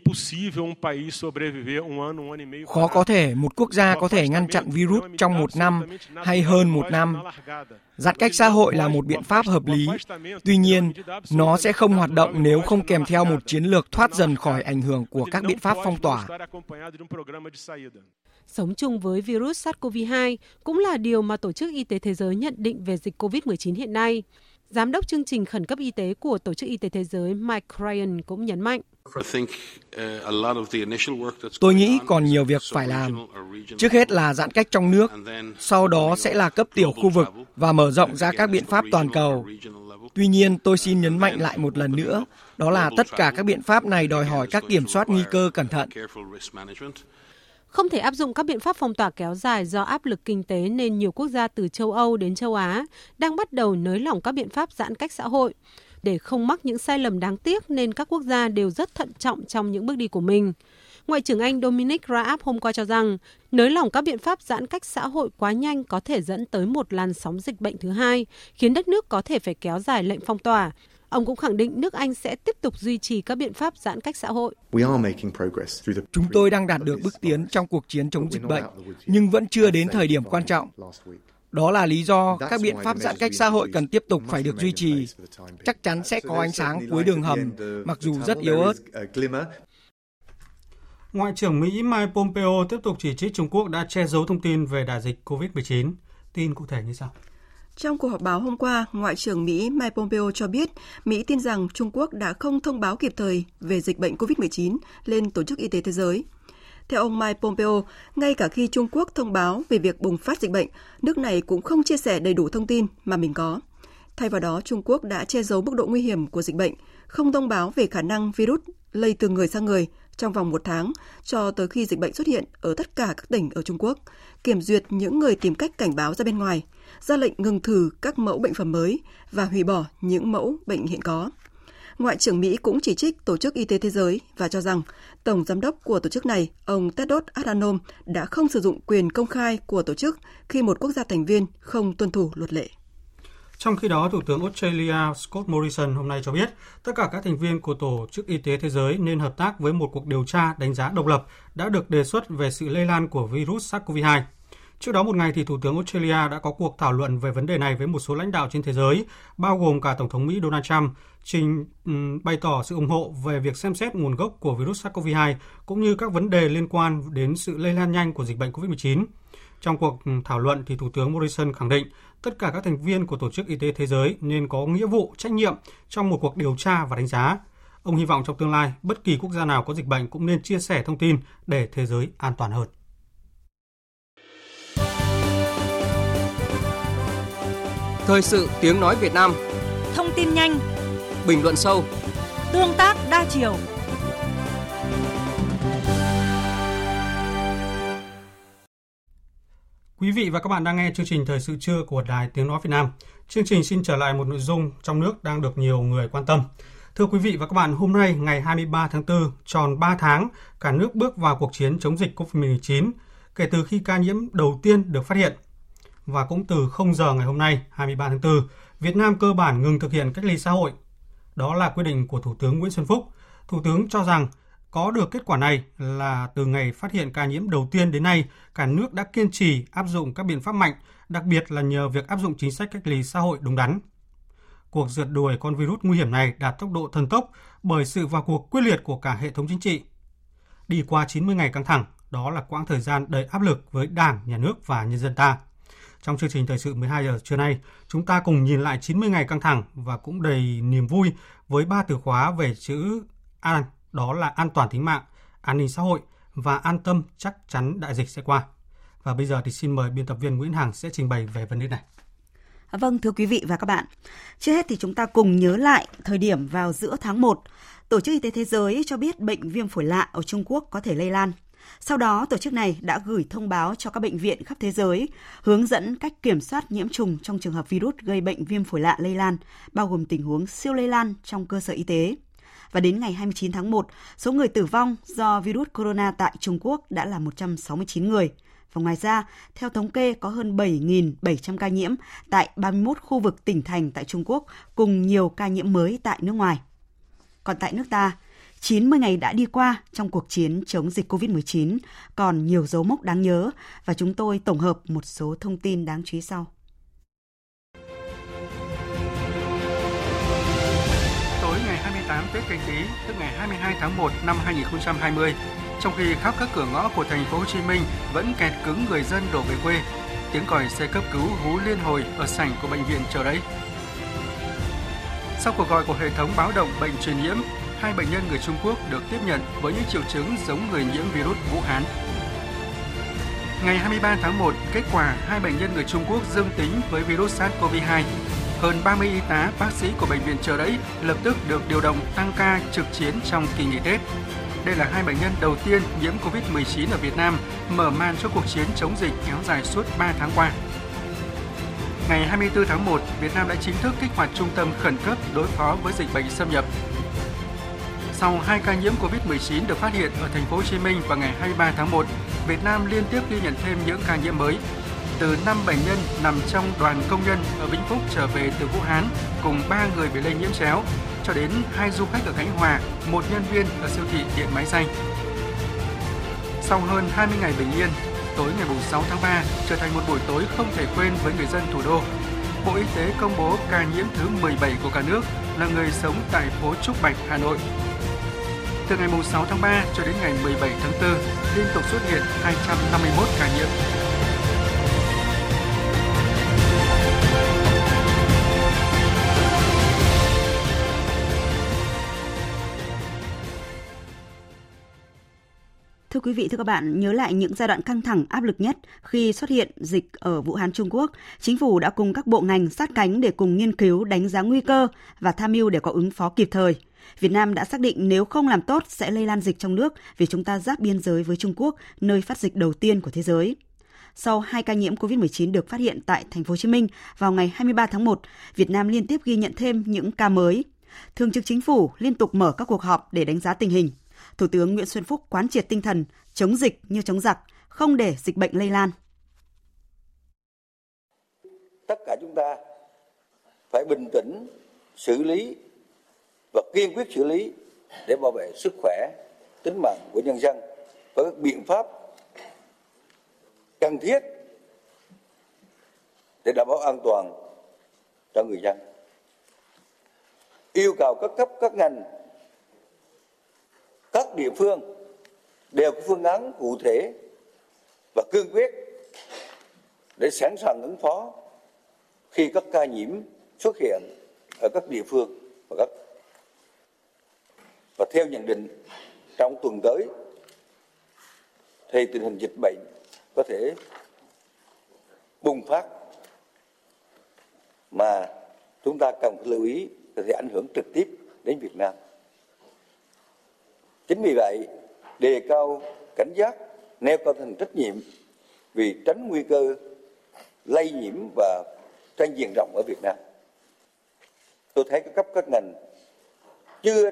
um Khó có thể một quốc gia có thể ngăn chặn virus trong một năm hay hơn một năm. Giãn cách xã hội là một biện pháp hợp lý. Tuy nhiên, nó sẽ không hoạt động nếu không kèm theo một chiến lược thoát dần khỏi ảnh hưởng của các biện pháp phong tỏa. Sống chung với virus SARS-CoV-2 cũng là điều mà Tổ chức Y tế Thế giới nhận định về dịch COVID-19 hiện nay. Giám đốc chương trình khẩn cấp y tế của Tổ chức Y tế Thế giới Mike Ryan cũng nhấn mạnh. Tôi nghĩ còn nhiều việc phải làm. Trước hết là giãn cách trong nước, sau đó sẽ là cấp tiểu khu vực và mở rộng ra các biện pháp toàn cầu. Tuy nhiên, tôi xin nhấn mạnh lại một lần nữa, đó là tất cả các biện pháp này đòi hỏi các kiểm soát nguy cơ cẩn thận. Không thể áp dụng các biện pháp phong tỏa kéo dài do áp lực kinh tế nên nhiều quốc gia từ châu Âu đến châu Á đang bắt đầu nới lỏng các biện pháp giãn cách xã hội. Để không mắc những sai lầm đáng tiếc nên các quốc gia đều rất thận trọng trong những bước đi của mình. Ngoại trưởng Anh Dominic Raab hôm qua cho rằng, nới lỏng các biện pháp giãn cách xã hội quá nhanh có thể dẫn tới một làn sóng dịch bệnh thứ hai, khiến đất nước có thể phải kéo dài lệnh phong tỏa. Ông cũng khẳng định nước Anh sẽ tiếp tục duy trì các biện pháp giãn cách xã hội. Chúng tôi đang đạt được bước tiến trong cuộc chiến chống dịch bệnh, nhưng vẫn chưa đến thời điểm quan trọng. Đó là lý do các biện pháp giãn cách xã hội cần tiếp tục phải được duy trì. Chắc chắn sẽ có ánh sáng cuối đường hầm, mặc dù rất yếu ớt. Ngoại trưởng Mỹ Mike Pompeo tiếp tục chỉ trích Trung Quốc đã che giấu thông tin về đại dịch COVID-19. Tin cụ thể như sau? Trong cuộc họp báo hôm qua, Ngoại trưởng Mỹ Mike Pompeo cho biết Mỹ tin rằng Trung Quốc đã không thông báo kịp thời về dịch bệnh COVID-19 lên Tổ chức Y tế Thế giới. Theo ông Mike Pompeo, ngay cả khi Trung Quốc thông báo về việc bùng phát dịch bệnh, nước này cũng không chia sẻ đầy đủ thông tin mà mình có. Thay vào đó, Trung Quốc đã che giấu mức độ nguy hiểm của dịch bệnh, không thông báo về khả năng virus lây từ người sang người trong vòng một tháng cho tới khi dịch bệnh xuất hiện ở tất cả các tỉnh ở Trung Quốc, kiểm duyệt những người tìm cách cảnh báo ra bên ngoài, ra lệnh ngừng thử các mẫu bệnh phẩm mới và hủy bỏ những mẫu bệnh hiện có. Ngoại trưởng Mỹ cũng chỉ trích Tổ chức Y tế Thế giới và cho rằng Tổng Giám đốc của tổ chức này, ông Tedros Adhanom, đã không sử dụng quyền công khai của tổ chức khi một quốc gia thành viên không tuân thủ luật lệ. Trong khi đó, Thủ tướng Australia Scott Morrison hôm nay cho biết tất cả các thành viên của Tổ chức Y tế Thế giới nên hợp tác với một cuộc điều tra đánh giá độc lập đã được đề xuất về sự lây lan của virus SARS-CoV-2. Trước đó một ngày thì Thủ tướng Australia đã có cuộc thảo luận về vấn đề này với một số lãnh đạo trên thế giới, bao gồm cả Tổng thống Mỹ Donald Trump, trình bày tỏ sự ủng hộ về việc xem xét nguồn gốc của virus SARS-CoV-2 cũng như các vấn đề liên quan đến sự lây lan nhanh của dịch bệnh COVID-19. Trong cuộc thảo luận thì Thủ tướng Morrison khẳng định tất cả các thành viên của Tổ chức Y tế Thế giới nên có nghĩa vụ, trách nhiệm trong một cuộc điều tra và đánh giá. Ông hy vọng trong tương lai, bất kỳ quốc gia nào có dịch bệnh cũng nên chia sẻ thông tin để thế giới an toàn hơn. Thời sự tiếng nói Việt Nam Thông tin nhanh Bình luận sâu Tương tác đa chiều Quý vị và các bạn đang nghe chương trình Thời sự trưa của Đài Tiếng Nói Việt Nam. Chương trình xin trở lại một nội dung trong nước đang được nhiều người quan tâm. Thưa quý vị và các bạn, hôm nay ngày 23 tháng 4, tròn 3 tháng, cả nước bước vào cuộc chiến chống dịch COVID-19 kể từ khi ca nhiễm đầu tiên được phát hiện. Và cũng từ 0 giờ ngày hôm nay, 23 tháng 4, Việt Nam cơ bản ngừng thực hiện cách ly xã hội. Đó là quyết định của Thủ tướng Nguyễn Xuân Phúc. Thủ tướng cho rằng có được kết quả này là từ ngày phát hiện ca nhiễm đầu tiên đến nay, cả nước đã kiên trì áp dụng các biện pháp mạnh, đặc biệt là nhờ việc áp dụng chính sách cách ly xã hội đúng đắn. Cuộc rượt đuổi con virus nguy hiểm này đạt tốc độ thần tốc bởi sự vào cuộc quyết liệt của cả hệ thống chính trị. Đi qua 90 ngày căng thẳng, đó là quãng thời gian đầy áp lực với Đảng, Nhà nước và nhân dân ta. Trong chương trình thời sự 12 giờ trưa nay, chúng ta cùng nhìn lại 90 ngày căng thẳng và cũng đầy niềm vui với ba từ khóa về chữ an đó là an toàn tính mạng, an ninh xã hội và an tâm chắc chắn đại dịch sẽ qua. Và bây giờ thì xin mời biên tập viên Nguyễn Hằng sẽ trình bày về vấn đề này. Vâng, thưa quý vị và các bạn. Trước hết thì chúng ta cùng nhớ lại thời điểm vào giữa tháng 1, Tổ chức Y tế Thế giới cho biết bệnh viêm phổi lạ ở Trung Quốc có thể lây lan. Sau đó, tổ chức này đã gửi thông báo cho các bệnh viện khắp thế giới hướng dẫn cách kiểm soát nhiễm trùng trong trường hợp virus gây bệnh viêm phổi lạ lây lan, bao gồm tình huống siêu lây lan trong cơ sở y tế và đến ngày 29 tháng 1, số người tử vong do virus corona tại Trung Quốc đã là 169 người. Và ngoài ra, theo thống kê có hơn 7.700 ca nhiễm tại 31 khu vực tỉnh thành tại Trung Quốc cùng nhiều ca nhiễm mới tại nước ngoài. Còn tại nước ta, 90 ngày đã đi qua trong cuộc chiến chống dịch COVID-19, còn nhiều dấu mốc đáng nhớ và chúng tôi tổng hợp một số thông tin đáng chú ý sau. Tối ngày 28 Tết Canh Tý, tức ngày 22 tháng 1 năm 2020, trong khi khắp các cửa ngõ của thành phố Hồ Chí Minh vẫn kẹt cứng người dân đổ về quê. Tiếng còi xe cấp cứu hú liên hồi ở sảnh của bệnh viện chờ đấy. Sau cuộc gọi của hệ thống báo động bệnh truyền nhiễm, hai bệnh nhân người Trung Quốc được tiếp nhận với những triệu chứng giống người nhiễm virus Vũ Hán. Ngày 23 tháng 1, kết quả hai bệnh nhân người Trung Quốc dương tính với virus SARS-CoV-2 hơn 30 y tá, bác sĩ của bệnh viện Chờ Đẫy lập tức được điều động tăng ca trực chiến trong kỳ nghỉ Tết. Đây là hai bệnh nhân đầu tiên nhiễm Covid-19 ở Việt Nam, mở màn cho cuộc chiến chống dịch kéo dài suốt 3 tháng qua. Ngày 24 tháng 1, Việt Nam đã chính thức kích hoạt trung tâm khẩn cấp đối phó với dịch bệnh xâm nhập. Sau hai ca nhiễm Covid-19 được phát hiện ở thành phố Hồ Chí Minh vào ngày 23 tháng 1, Việt Nam liên tiếp ghi nhận thêm những ca nhiễm mới từ 5 bệnh nhân nằm trong đoàn công nhân ở Vĩnh Phúc trở về từ Vũ Hán cùng 3 người bị lây nhiễm chéo, cho đến hai du khách ở Khánh Hòa, một nhân viên ở siêu thị Điện Máy Xanh. Sau hơn 20 ngày bình yên, tối ngày 6 tháng 3 trở thành một buổi tối không thể quên với người dân thủ đô. Bộ Y tế công bố ca nhiễm thứ 17 của cả nước là người sống tại phố Trúc Bạch, Hà Nội. Từ ngày 6 tháng 3 cho đến ngày 17 tháng 4, liên tục xuất hiện 251 ca nhiễm. Thưa quý vị, thưa các bạn, nhớ lại những giai đoạn căng thẳng áp lực nhất khi xuất hiện dịch ở Vũ Hán, Trung Quốc, chính phủ đã cùng các bộ ngành sát cánh để cùng nghiên cứu đánh giá nguy cơ và tham mưu để có ứng phó kịp thời. Việt Nam đã xác định nếu không làm tốt sẽ lây lan dịch trong nước vì chúng ta giáp biên giới với Trung Quốc, nơi phát dịch đầu tiên của thế giới. Sau hai ca nhiễm COVID-19 được phát hiện tại thành phố Hồ Chí Minh vào ngày 23 tháng 1, Việt Nam liên tiếp ghi nhận thêm những ca mới. Thường trực Chính phủ liên tục mở các cuộc họp để đánh giá tình hình, Thủ tướng Nguyễn Xuân Phúc quán triệt tinh thần chống dịch như chống giặc, không để dịch bệnh lây lan. Tất cả chúng ta phải bình tĩnh, xử lý và kiên quyết xử lý để bảo vệ sức khỏe, tính mạng của nhân dân với các biện pháp cần thiết để đảm bảo an toàn cho người dân. Yêu cầu các cấp các ngành, các địa phương đều có phương án cụ thể và cương quyết để sẵn sàng ứng phó khi các ca nhiễm xuất hiện ở các địa phương và các và theo nhận định trong tuần tới thì tình hình dịch bệnh có thể bùng phát mà chúng ta cần lưu ý có thể ảnh hưởng trực tiếp đến Việt Nam. Chính vì vậy, đề cao cảnh giác, nêu cao tinh trách nhiệm vì tránh nguy cơ lây nhiễm và trên diện rộng ở Việt Nam. Tôi thấy các cấp các ngành chưa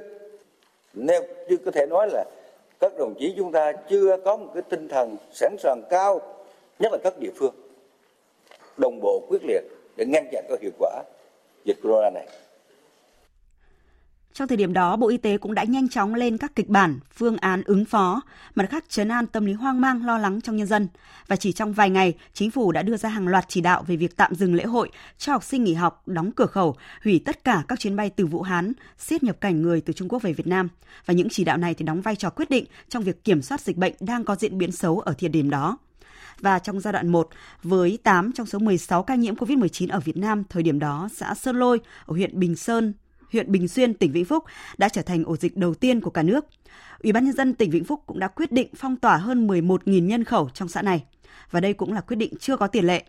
nếu chưa có thể nói là các đồng chí chúng ta chưa có một cái tinh thần sẵn sàng cao, nhất là các địa phương đồng bộ quyết liệt để ngăn chặn có hiệu quả dịch corona này. Trong thời điểm đó, Bộ Y tế cũng đã nhanh chóng lên các kịch bản, phương án ứng phó, mặt khác chấn an tâm lý hoang mang lo lắng trong nhân dân. Và chỉ trong vài ngày, chính phủ đã đưa ra hàng loạt chỉ đạo về việc tạm dừng lễ hội, cho học sinh nghỉ học, đóng cửa khẩu, hủy tất cả các chuyến bay từ Vũ Hán, siết nhập cảnh người từ Trung Quốc về Việt Nam. Và những chỉ đạo này thì đóng vai trò quyết định trong việc kiểm soát dịch bệnh đang có diễn biến xấu ở thời điểm đó và trong giai đoạn 1 với 8 trong số 16 ca nhiễm COVID-19 ở Việt Nam thời điểm đó, xã Sơn Lôi ở huyện Bình Sơn, huyện Bình Xuyên, tỉnh Vĩnh Phúc đã trở thành ổ dịch đầu tiên của cả nước. Ủy ban nhân dân tỉnh Vĩnh Phúc cũng đã quyết định phong tỏa hơn 11.000 nhân khẩu trong xã này và đây cũng là quyết định chưa có tiền lệ.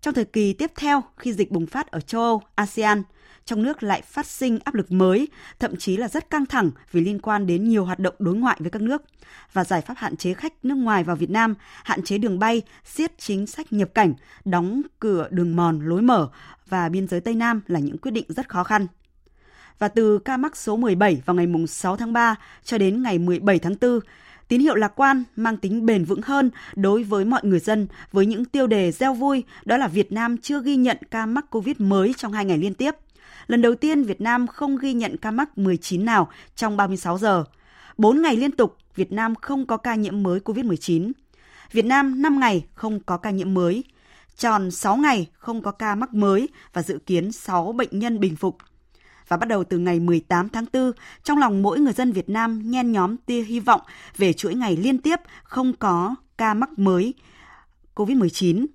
Trong thời kỳ tiếp theo khi dịch bùng phát ở châu Âu, ASEAN, trong nước lại phát sinh áp lực mới, thậm chí là rất căng thẳng vì liên quan đến nhiều hoạt động đối ngoại với các nước và giải pháp hạn chế khách nước ngoài vào Việt Nam, hạn chế đường bay, siết chính sách nhập cảnh, đóng cửa đường mòn lối mở và biên giới Tây Nam là những quyết định rất khó khăn. Và từ ca mắc số 17 vào ngày 6 tháng 3 cho đến ngày 17 tháng 4, tín hiệu lạc quan mang tính bền vững hơn đối với mọi người dân với những tiêu đề gieo vui đó là Việt Nam chưa ghi nhận ca mắc Covid mới trong hai ngày liên tiếp. Lần đầu tiên Việt Nam không ghi nhận ca mắc 19 nào trong 36 giờ. 4 ngày liên tục Việt Nam không có ca nhiễm mới COVID-19. Việt Nam 5 ngày không có ca nhiễm mới. Tròn 6 ngày không có ca mắc mới và dự kiến 6 bệnh nhân bình phục. Và bắt đầu từ ngày 18 tháng 4, trong lòng mỗi người dân Việt Nam nhen nhóm tia hy vọng về chuỗi ngày liên tiếp không có ca mắc mới COVID-19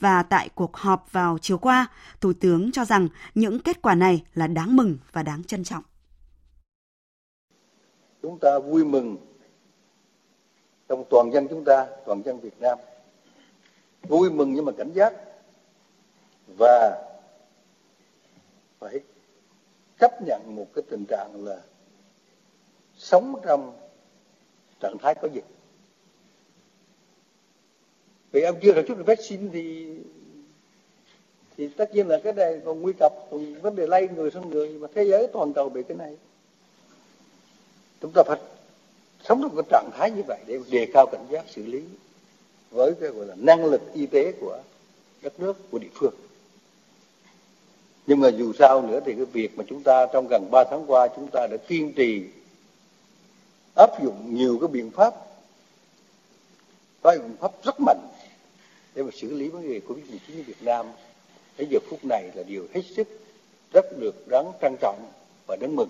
và tại cuộc họp vào chiều qua, Thủ tướng cho rằng những kết quả này là đáng mừng và đáng trân trọng. Chúng ta vui mừng trong toàn dân chúng ta, toàn dân Việt Nam. Vui mừng nhưng mà cảnh giác và phải chấp nhận một cái tình trạng là sống trong trạng thái có dịch. Vì ông chưa được chút được vaccine thì thì tất nhiên là cái này còn nguy cấp, còn vấn đề lây người sang người, mà thế giới toàn cầu bị cái này. Chúng ta phải sống trong cái trạng thái như vậy để đề cao cảnh giác, xử lý với cái gọi là năng lực y tế của đất nước, của địa phương nhưng mà dù sao nữa thì cái việc mà chúng ta trong gần 3 tháng qua chúng ta đã kiên trì áp dụng nhiều cái biện pháp, có biện pháp rất mạnh để mà xử lý vấn đề Covid-19 ở Việt Nam đến giờ phút này là điều hết sức rất được đáng trân trọng và đáng mừng.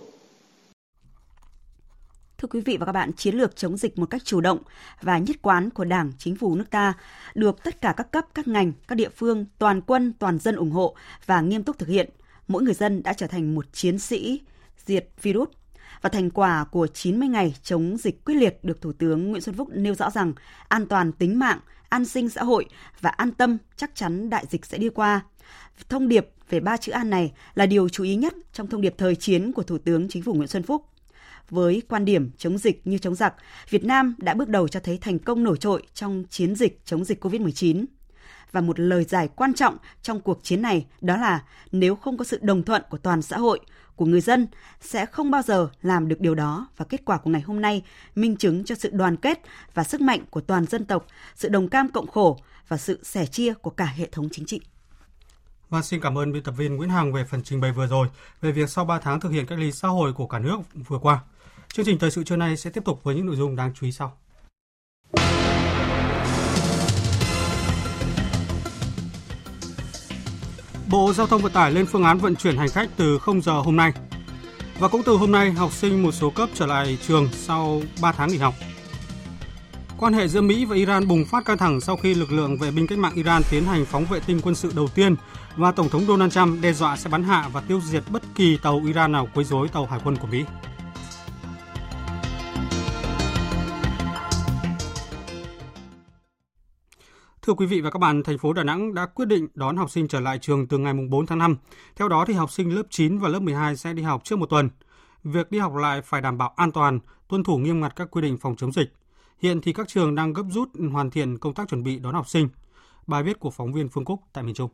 Thưa quý vị và các bạn, chiến lược chống dịch một cách chủ động và nhất quán của Đảng, Chính phủ nước ta được tất cả các cấp, các ngành, các địa phương, toàn quân, toàn dân ủng hộ và nghiêm túc thực hiện. Mỗi người dân đã trở thành một chiến sĩ diệt virus và thành quả của 90 ngày chống dịch quyết liệt được Thủ tướng Nguyễn Xuân Phúc nêu rõ rằng an toàn tính mạng, an sinh xã hội và an tâm chắc chắn đại dịch sẽ đi qua. Thông điệp về ba chữ an này là điều chú ý nhất trong thông điệp thời chiến của Thủ tướng Chính phủ Nguyễn Xuân Phúc. Với quan điểm chống dịch như chống giặc, Việt Nam đã bước đầu cho thấy thành công nổi trội trong chiến dịch chống dịch COVID-19. Và một lời giải quan trọng trong cuộc chiến này đó là nếu không có sự đồng thuận của toàn xã hội, của người dân sẽ không bao giờ làm được điều đó và kết quả của ngày hôm nay minh chứng cho sự đoàn kết và sức mạnh của toàn dân tộc, sự đồng cam cộng khổ và sự sẻ chia của cả hệ thống chính trị. Và xin cảm ơn biên tập viên Nguyễn Hằng về phần trình bày vừa rồi về việc sau 3 tháng thực hiện cách ly xã hội của cả nước vừa qua. Chương trình thời sự trưa nay sẽ tiếp tục với những nội dung đáng chú ý sau. Bộ Giao thông Vận tải lên phương án vận chuyển hành khách từ 0 giờ hôm nay. Và cũng từ hôm nay, học sinh một số cấp trở lại trường sau 3 tháng nghỉ học. Quan hệ giữa Mỹ và Iran bùng phát căng thẳng sau khi lực lượng vệ binh cách mạng Iran tiến hành phóng vệ tinh quân sự đầu tiên và Tổng thống Donald Trump đe dọa sẽ bắn hạ và tiêu diệt bất kỳ tàu Iran nào quấy rối tàu hải quân của Mỹ. Thưa quý vị và các bạn, thành phố Đà Nẵng đã quyết định đón học sinh trở lại trường từ ngày 4 tháng 5. Theo đó thì học sinh lớp 9 và lớp 12 sẽ đi học trước một tuần. Việc đi học lại phải đảm bảo an toàn, tuân thủ nghiêm ngặt các quy định phòng chống dịch. Hiện thì các trường đang gấp rút hoàn thiện công tác chuẩn bị đón học sinh. Bài viết của phóng viên Phương Cúc tại miền Trung.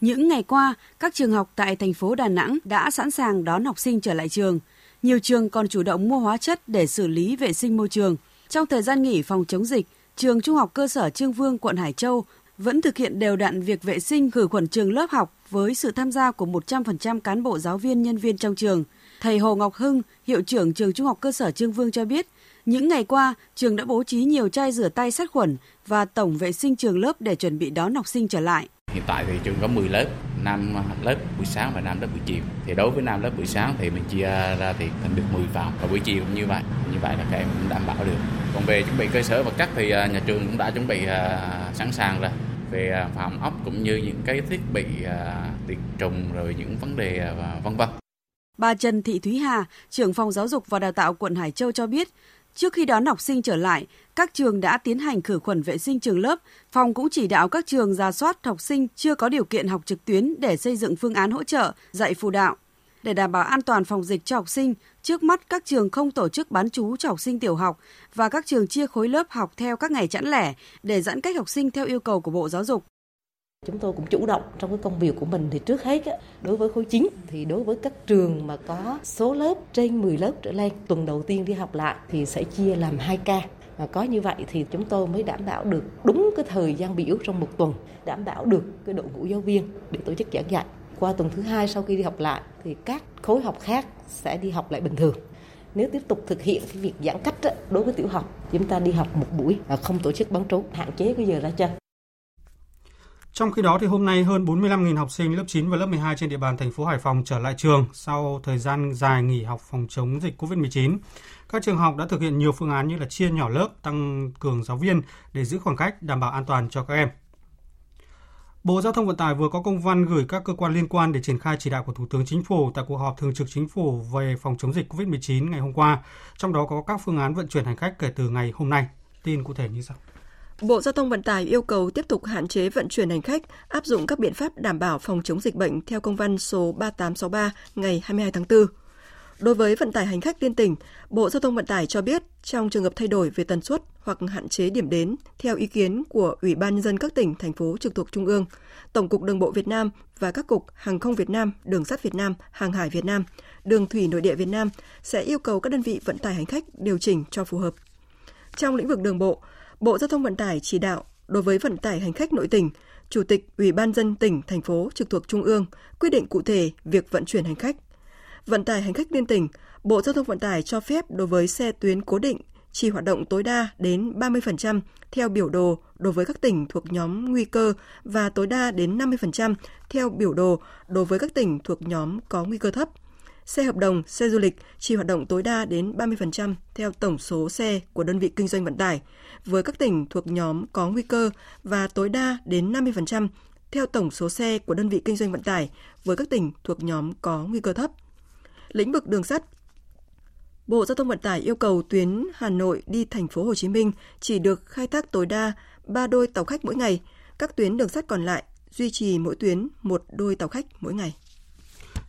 Những ngày qua, các trường học tại thành phố Đà Nẵng đã sẵn sàng đón học sinh trở lại trường. Nhiều trường còn chủ động mua hóa chất để xử lý vệ sinh môi trường. Trong thời gian nghỉ phòng chống dịch, trường Trung học cơ sở Trương Vương, quận Hải Châu vẫn thực hiện đều đặn việc vệ sinh khử khuẩn trường lớp học với sự tham gia của 100% cán bộ giáo viên nhân viên trong trường. Thầy Hồ Ngọc Hưng, hiệu trưởng trường Trung học cơ sở Trương Vương cho biết, những ngày qua, trường đã bố trí nhiều chai rửa tay sát khuẩn và tổng vệ sinh trường lớp để chuẩn bị đón học sinh trở lại. Hiện tại thì trường có 10 lớp, nam à, lớp buổi sáng và nam lớp buổi chiều. Thì đối với nam lớp buổi sáng thì mình chia ra thì thành được 10 phòng và buổi chiều cũng như vậy. Như vậy là các em cũng đảm bảo được. Còn về chuẩn bị cơ sở vật chất thì à, nhà trường cũng đã chuẩn bị à, sẵn sàng rồi về phòng ốc cũng như những cái thiết bị tiệt trùng rồi những vấn đề vân vân. Bà Trần Thị Thúy Hà, trưởng phòng giáo dục và đào tạo quận Hải Châu cho biết, Trước khi đón học sinh trở lại, các trường đã tiến hành khử khuẩn vệ sinh trường lớp. Phòng cũng chỉ đạo các trường ra soát học sinh chưa có điều kiện học trực tuyến để xây dựng phương án hỗ trợ, dạy phụ đạo. Để đảm bảo an toàn phòng dịch cho học sinh, trước mắt các trường không tổ chức bán chú cho học sinh tiểu học và các trường chia khối lớp học theo các ngày chẵn lẻ để giãn cách học sinh theo yêu cầu của Bộ Giáo dục. Chúng tôi cũng chủ động trong cái công việc của mình thì trước hết đối với khối 9 thì đối với các trường mà có số lớp trên 10 lớp trở lên tuần đầu tiên đi học lại thì sẽ chia làm 2 ca và có như vậy thì chúng tôi mới đảm bảo được đúng cái thời gian biểu trong một tuần, đảm bảo được cái đội ngũ giáo viên để tổ chức giảng dạy. Qua tuần thứ hai sau khi đi học lại thì các khối học khác sẽ đi học lại bình thường. Nếu tiếp tục thực hiện cái việc giãn cách đối với tiểu học, chúng ta đi học một buổi và không tổ chức bán trú hạn chế cái giờ ra chơi. Trong khi đó thì hôm nay hơn 45.000 học sinh lớp 9 và lớp 12 trên địa bàn thành phố Hải Phòng trở lại trường sau thời gian dài nghỉ học phòng chống dịch COVID-19. Các trường học đã thực hiện nhiều phương án như là chia nhỏ lớp, tăng cường giáo viên để giữ khoảng cách đảm bảo an toàn cho các em. Bộ Giao thông Vận tải vừa có công văn gửi các cơ quan liên quan để triển khai chỉ đạo của Thủ tướng Chính phủ tại cuộc họp thường trực Chính phủ về phòng chống dịch COVID-19 ngày hôm qua, trong đó có các phương án vận chuyển hành khách kể từ ngày hôm nay. Tin cụ thể như sau. Bộ Giao thông Vận tải yêu cầu tiếp tục hạn chế vận chuyển hành khách, áp dụng các biện pháp đảm bảo phòng chống dịch bệnh theo công văn số 3863 ngày 22 tháng 4. Đối với vận tải hành khách liên tỉnh, Bộ Giao thông Vận tải cho biết trong trường hợp thay đổi về tần suất hoặc hạn chế điểm đến theo ý kiến của Ủy ban nhân dân các tỉnh, thành phố trực thuộc Trung ương, Tổng cục Đường bộ Việt Nam và các cục Hàng không Việt Nam, Đường sắt Việt Nam, Hàng hải Việt Nam, Đường thủy nội địa Việt Nam sẽ yêu cầu các đơn vị vận tải hành khách điều chỉnh cho phù hợp. Trong lĩnh vực đường bộ, Bộ Giao thông Vận tải chỉ đạo đối với vận tải hành khách nội tỉnh, Chủ tịch Ủy ban dân tỉnh, thành phố trực thuộc Trung ương quyết định cụ thể việc vận chuyển hành khách. Vận tải hành khách liên tỉnh, Bộ Giao thông Vận tải cho phép đối với xe tuyến cố định chỉ hoạt động tối đa đến 30% theo biểu đồ đối với các tỉnh thuộc nhóm nguy cơ và tối đa đến 50% theo biểu đồ đối với các tỉnh thuộc nhóm có nguy cơ thấp – Xe hợp đồng, xe du lịch chỉ hoạt động tối đa đến 30% theo tổng số xe của đơn vị kinh doanh vận tải, với các tỉnh thuộc nhóm có nguy cơ và tối đa đến 50% theo tổng số xe của đơn vị kinh doanh vận tải với các tỉnh thuộc nhóm có nguy cơ thấp. Lĩnh vực đường sắt Bộ Giao thông Vận tải yêu cầu tuyến Hà Nội đi thành phố Hồ Chí Minh chỉ được khai thác tối đa 3 đôi tàu khách mỗi ngày, các tuyến đường sắt còn lại duy trì mỗi tuyến một đôi tàu khách mỗi ngày.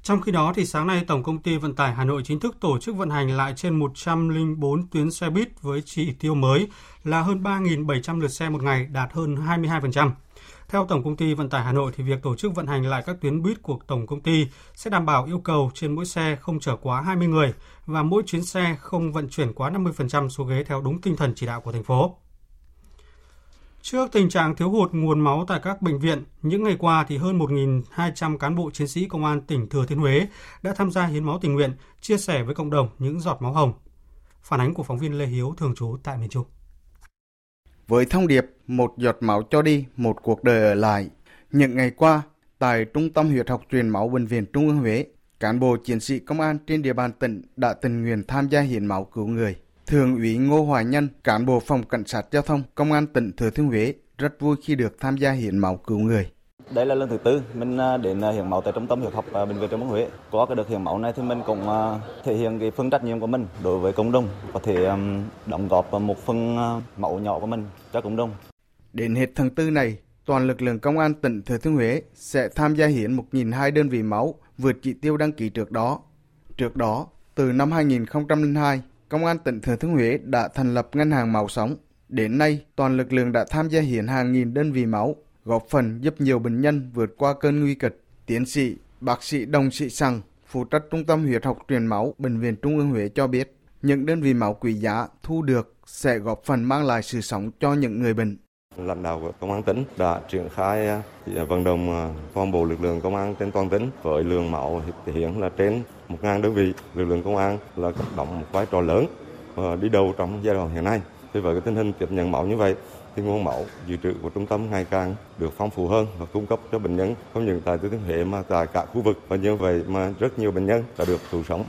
Trong khi đó, thì sáng nay Tổng công ty Vận tải Hà Nội chính thức tổ chức vận hành lại trên 104 tuyến xe buýt với chỉ tiêu mới là hơn 3.700 lượt xe một ngày, đạt hơn 22%. Theo Tổng công ty Vận tải Hà Nội thì việc tổ chức vận hành lại các tuyến buýt của tổng công ty sẽ đảm bảo yêu cầu trên mỗi xe không chở quá 20 người và mỗi chuyến xe không vận chuyển quá 50% số ghế theo đúng tinh thần chỉ đạo của thành phố. Trước tình trạng thiếu hụt nguồn máu tại các bệnh viện, những ngày qua thì hơn 1.200 cán bộ chiến sĩ công an tỉnh Thừa Thiên Huế đã tham gia hiến máu tình nguyện, chia sẻ với cộng đồng những giọt máu hồng. Phản ánh của phóng viên Lê Hiếu thường trú tại miền Trung. Với thông điệp một giọt máu cho đi, một cuộc đời ở lại, những ngày qua, tại Trung tâm Huyết học truyền máu Bệnh viện Trung ương Huế, cán bộ chiến sĩ công an trên địa bàn tỉnh đã tình nguyện tham gia hiến máu cứu người. Thượng úy Ngô Hoài Nhân, cán bộ phòng cảnh sát giao thông công an tỉnh Thừa Thiên Huế rất vui khi được tham gia hiến máu cứu người. Đây là lần thứ tư mình à, đến à, hiến máu tại trung tâm huyết học à, bệnh viện Trung ương Huế. Qua cái đợt hiến máu này thì mình cũng thể hiện cái phương trách nhiệm của mình đối với cộng đồng, có thể đóng góp một phần máu nhỏ của mình cho cộng đồng. Đến hết tháng tư này, toàn lực lượng công an tỉnh Thừa Thiên Huế sẽ tham gia hiến 1.200 đơn vị máu vượt chỉ tiêu đăng ký trước đó. Trước đó, từ năm 2002, Công an tỉnh Thừa Thiên Huế đã thành lập ngân hàng máu sống. Đến nay, toàn lực lượng đã tham gia hiến hàng nghìn đơn vị máu, góp phần giúp nhiều bệnh nhân vượt qua cơn nguy kịch. Tiến sĩ, bác sĩ Đồng Sĩ Sằng, phụ trách Trung tâm Huyết học truyền máu Bệnh viện Trung ương Huế cho biết, những đơn vị máu quý giá thu được sẽ góp phần mang lại sự sống cho những người bệnh. Lãnh đạo của công an tỉnh đã triển khai à, vận động à, toàn bộ lực lượng công an trên toàn tỉnh với lượng máu hiện là trên 1.000 đơn vị. Lực lượng công an là đóng một vai trò lớn và đi đầu trong giai đoạn hiện nay. Thì với cái tình hình tiếp nhận máu như vậy thì nguồn máu dự trữ của trung tâm ngày càng được phong phú hơn và cung cấp cho bệnh nhân không những tại Thừa Thiên Huế mà tại cả khu vực và như vậy mà rất nhiều bệnh nhân đã được cứu sống.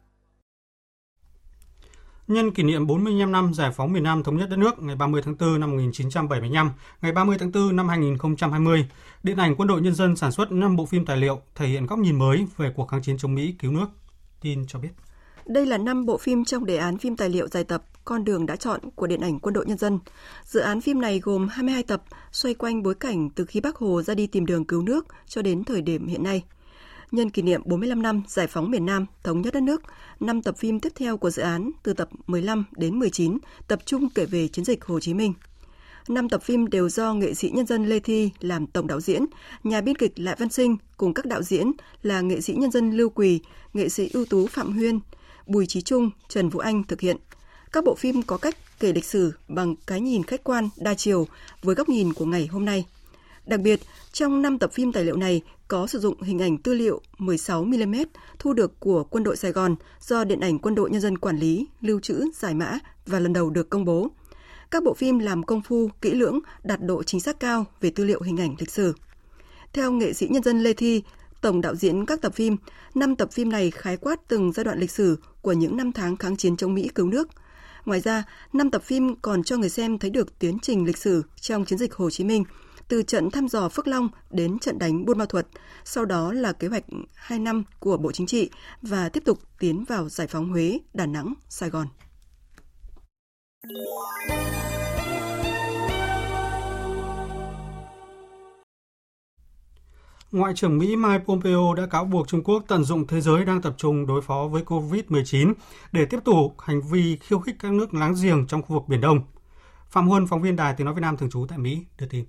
Nhân kỷ niệm 45 năm giải phóng miền Nam thống nhất đất nước ngày 30 tháng 4 năm 1975, ngày 30 tháng 4 năm 2020, Điện ảnh Quân đội Nhân dân sản xuất 5 bộ phim tài liệu thể hiện góc nhìn mới về cuộc kháng chiến chống Mỹ cứu nước. Tin cho biết. Đây là 5 bộ phim trong đề án phim tài liệu dài tập con đường đã chọn của Điện ảnh Quân đội Nhân dân. Dự án phim này gồm 22 tập, xoay quanh bối cảnh từ khi Bác Hồ ra đi tìm đường cứu nước cho đến thời điểm hiện nay – nhân kỷ niệm 45 năm giải phóng miền Nam, thống nhất đất nước, năm tập phim tiếp theo của dự án từ tập 15 đến 19 tập trung kể về chiến dịch Hồ Chí Minh. Năm tập phim đều do nghệ sĩ nhân dân Lê Thi làm tổng đạo diễn, nhà biên kịch Lại Văn Sinh cùng các đạo diễn là nghệ sĩ nhân dân Lưu Quỳ, nghệ sĩ ưu tú Phạm Huyên, Bùi Trí Trung, Trần Vũ Anh thực hiện. Các bộ phim có cách kể lịch sử bằng cái nhìn khách quan, đa chiều với góc nhìn của ngày hôm nay. Đặc biệt, trong 5 tập phim tài liệu này có sử dụng hình ảnh tư liệu 16mm thu được của Quân đội Sài Gòn do Điện ảnh Quân đội Nhân dân quản lý, lưu trữ, giải mã và lần đầu được công bố. Các bộ phim làm công phu, kỹ lưỡng, đạt độ chính xác cao về tư liệu hình ảnh lịch sử. Theo nghệ sĩ nhân dân Lê Thi, tổng đạo diễn các tập phim, năm tập phim này khái quát từng giai đoạn lịch sử của những năm tháng kháng chiến chống Mỹ cứu nước. Ngoài ra, năm tập phim còn cho người xem thấy được tiến trình lịch sử trong chiến dịch Hồ Chí Minh – từ trận thăm dò Phước Long đến trận đánh Buôn Ma Thuật sau đó là kế hoạch 2 năm của Bộ Chính trị và tiếp tục tiến vào giải phóng Huế, Đà Nẵng, Sài Gòn. Ngoại trưởng Mỹ Mike Pompeo đã cáo buộc Trung Quốc tận dụng thế giới đang tập trung đối phó với COVID-19 để tiếp tục hành vi khiêu khích các nước láng giềng trong khu vực Biển Đông. Phạm Huân, phóng viên Đài Tiếng Nói Việt Nam thường trú tại Mỹ, đưa tin.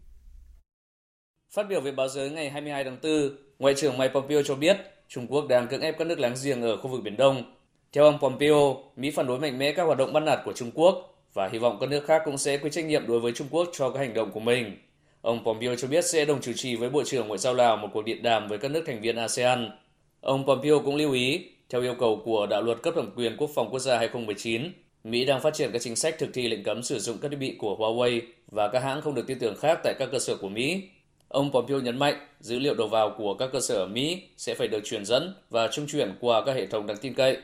Phát biểu về báo giới ngày 22 tháng 4, Ngoại trưởng Mike Pompeo cho biết Trung Quốc đang cưỡng ép các nước láng giềng ở khu vực Biển Đông. Theo ông Pompeo, Mỹ phản đối mạnh mẽ các hoạt động bắt nạt của Trung Quốc và hy vọng các nước khác cũng sẽ quy trách nhiệm đối với Trung Quốc cho các hành động của mình. Ông Pompeo cho biết sẽ đồng chủ trì với Bộ trưởng Ngoại giao Lào một cuộc điện đàm với các nước thành viên ASEAN. Ông Pompeo cũng lưu ý, theo yêu cầu của đạo luật cấp thẩm quyền quốc phòng quốc gia 2019, Mỹ đang phát triển các chính sách thực thi lệnh cấm sử dụng các thiết bị của Huawei và các hãng không được tin tưởng khác tại các cơ sở của Mỹ Ông Pompeo nhấn mạnh dữ liệu đầu vào của các cơ sở ở Mỹ sẽ phải được truyền dẫn và trung chuyển qua các hệ thống đáng tin cậy.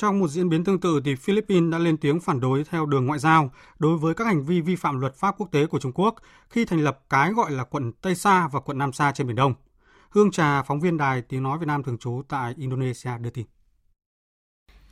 Trong một diễn biến tương tự thì Philippines đã lên tiếng phản đối theo đường ngoại giao đối với các hành vi vi phạm luật pháp quốc tế của Trung Quốc khi thành lập cái gọi là quận Tây Sa và quận Nam Sa trên Biển Đông. Hương Trà, phóng viên đài Tiếng Nói Việt Nam thường trú tại Indonesia đưa tin.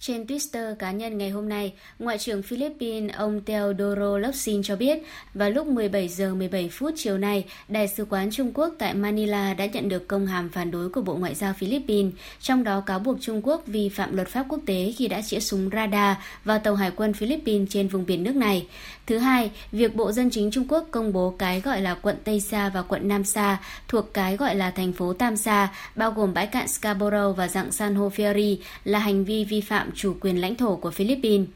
Trên Twitter cá nhân ngày hôm nay, Ngoại trưởng Philippines ông Teodoro Locsin cho biết vào lúc 17 giờ 17 phút chiều nay, Đại sứ quán Trung Quốc tại Manila đã nhận được công hàm phản đối của Bộ Ngoại giao Philippines, trong đó cáo buộc Trung Quốc vi phạm luật pháp quốc tế khi đã chĩa súng radar vào tàu hải quân Philippines trên vùng biển nước này. Thứ hai, việc Bộ Dân chính Trung Quốc công bố cái gọi là quận Tây Sa và quận Nam Sa thuộc cái gọi là thành phố Tam Sa, bao gồm bãi cạn Scarborough và dạng san hô Ferry là hành vi vi phạm chủ quyền lãnh thổ của Philippines.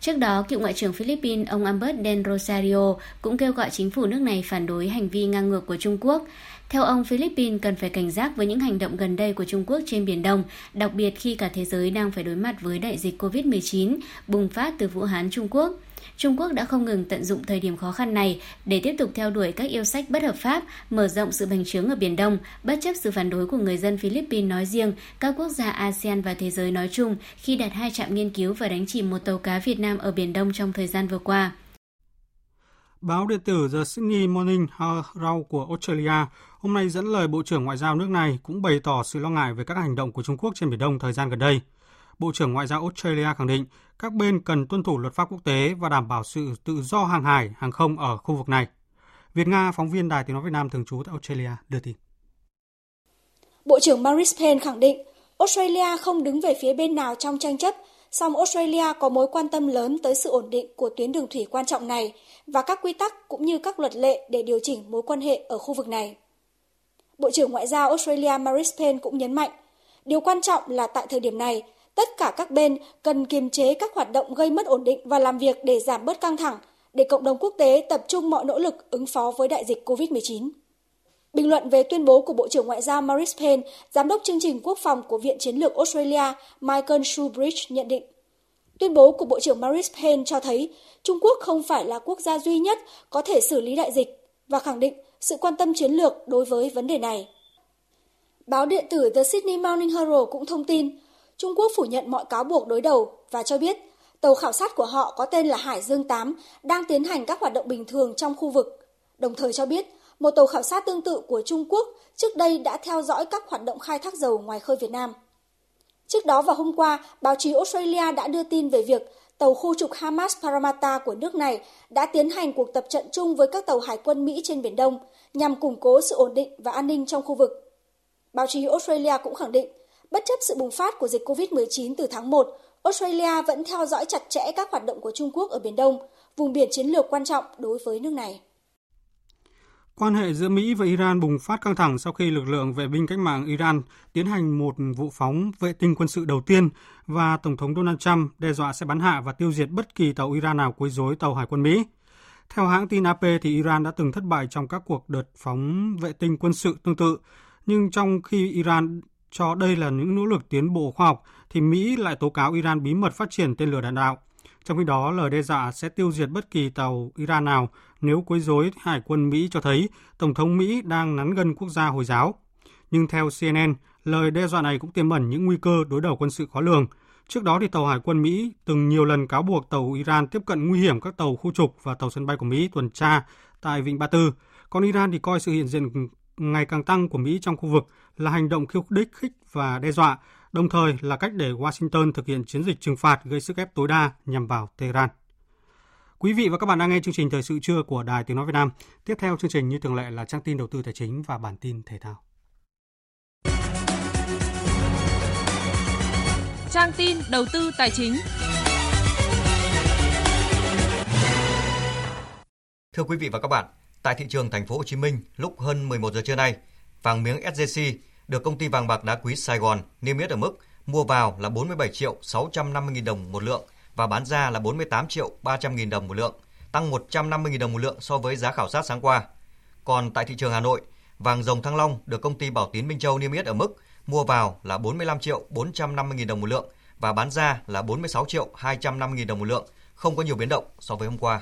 Trước đó, cựu Ngoại trưởng Philippines ông Albert Del Rosario cũng kêu gọi chính phủ nước này phản đối hành vi ngang ngược của Trung Quốc. Theo ông, Philippines cần phải cảnh giác với những hành động gần đây của Trung Quốc trên Biển Đông, đặc biệt khi cả thế giới đang phải đối mặt với đại dịch COVID-19 bùng phát từ Vũ Hán, Trung Quốc. Trung Quốc đã không ngừng tận dụng thời điểm khó khăn này để tiếp tục theo đuổi các yêu sách bất hợp pháp, mở rộng sự bành trướng ở Biển Đông, bất chấp sự phản đối của người dân Philippines nói riêng, các quốc gia ASEAN và thế giới nói chung khi đặt hai trạm nghiên cứu và đánh chìm một tàu cá Việt Nam ở Biển Đông trong thời gian vừa qua. Báo điện tử The Sydney Morning Herald của Australia hôm nay dẫn lời Bộ trưởng Ngoại giao nước này cũng bày tỏ sự lo ngại về các hành động của Trung Quốc trên Biển Đông thời gian gần đây. Bộ trưởng Ngoại giao Australia khẳng định các bên cần tuân thủ luật pháp quốc tế và đảm bảo sự tự do hàng hải, hàng không ở khu vực này. Việt Nga, phóng viên Đài Tiếng Nói Việt Nam thường trú tại Australia, đưa tin. Bộ trưởng Maurice Payne khẳng định Australia không đứng về phía bên nào trong tranh chấp, song Australia có mối quan tâm lớn tới sự ổn định của tuyến đường thủy quan trọng này và các quy tắc cũng như các luật lệ để điều chỉnh mối quan hệ ở khu vực này. Bộ trưởng Ngoại giao Australia Maurice Payne cũng nhấn mạnh, điều quan trọng là tại thời điểm này, tất cả các bên cần kiềm chế các hoạt động gây mất ổn định và làm việc để giảm bớt căng thẳng, để cộng đồng quốc tế tập trung mọi nỗ lực ứng phó với đại dịch COVID-19. Bình luận về tuyên bố của Bộ trưởng Ngoại giao Maurice Payne, Giám đốc chương trình quốc phòng của Viện Chiến lược Australia Michael Shoebridge nhận định, Tuyên bố của Bộ trưởng Maurice Payne cho thấy Trung Quốc không phải là quốc gia duy nhất có thể xử lý đại dịch và khẳng định sự quan tâm chiến lược đối với vấn đề này. Báo điện tử The Sydney Morning Herald cũng thông tin Trung Quốc phủ nhận mọi cáo buộc đối đầu và cho biết tàu khảo sát của họ có tên là Hải Dương 8 đang tiến hành các hoạt động bình thường trong khu vực. Đồng thời cho biết một tàu khảo sát tương tự của Trung Quốc trước đây đã theo dõi các hoạt động khai thác dầu ngoài khơi Việt Nam. Trước đó vào hôm qua, báo chí Australia đã đưa tin về việc tàu khu trục Hamas Parramatta của nước này đã tiến hành cuộc tập trận chung với các tàu hải quân Mỹ trên Biển Đông nhằm củng cố sự ổn định và an ninh trong khu vực. Báo chí Australia cũng khẳng định, bất chấp sự bùng phát của dịch COVID-19 từ tháng 1, Australia vẫn theo dõi chặt chẽ các hoạt động của Trung Quốc ở Biển Đông, vùng biển chiến lược quan trọng đối với nước này. Quan hệ giữa Mỹ và Iran bùng phát căng thẳng sau khi lực lượng vệ binh cách mạng Iran tiến hành một vụ phóng vệ tinh quân sự đầu tiên và Tổng thống Donald Trump đe dọa sẽ bắn hạ và tiêu diệt bất kỳ tàu Iran nào quấy rối tàu hải quân Mỹ. Theo hãng tin AP thì Iran đã từng thất bại trong các cuộc đợt phóng vệ tinh quân sự tương tự, nhưng trong khi Iran cho đây là những nỗ lực tiến bộ khoa học thì Mỹ lại tố cáo Iran bí mật phát triển tên lửa đạn đạo. Trong khi đó, lời đe dọa sẽ tiêu diệt bất kỳ tàu Iran nào nếu quấy rối hải quân Mỹ cho thấy Tổng thống Mỹ đang nắn gân quốc gia Hồi giáo. Nhưng theo CNN, lời đe dọa này cũng tiềm ẩn những nguy cơ đối đầu quân sự khó lường. Trước đó thì tàu hải quân Mỹ từng nhiều lần cáo buộc tàu Iran tiếp cận nguy hiểm các tàu khu trục và tàu sân bay của Mỹ tuần tra tại Vịnh Ba Tư. Còn Iran thì coi sự hiện diện ngày càng tăng của Mỹ trong khu vực là hành động khiêu khích khích và đe dọa, đồng thời là cách để Washington thực hiện chiến dịch trừng phạt gây sức ép tối đa nhằm vào Tehran. Quý vị và các bạn đang nghe chương trình Thời sự trưa của Đài Tiếng Nói Việt Nam. Tiếp theo chương trình như thường lệ là trang tin đầu tư tài chính và bản tin thể thao. Trang tin đầu tư tài chính. Thưa quý vị và các bạn, tại thị trường thành phố Hồ Chí Minh lúc hơn 11 giờ trưa nay, vàng miếng SJC được công ty vàng bạc đá quý Sài Gòn niêm yết ở mức mua vào là 47 triệu 650 000 đồng một lượng và bán ra là 48 triệu 300 000 đồng một lượng, tăng 150 000 đồng một lượng so với giá khảo sát sáng qua. Còn tại thị trường Hà Nội, vàng dòng Thăng Long được công ty Bảo Tín Minh Châu niêm yết ở mức mua vào là 45 triệu 450 000 đồng một lượng và bán ra là 46 triệu 250 000 đồng một lượng, không có nhiều biến động so với hôm qua.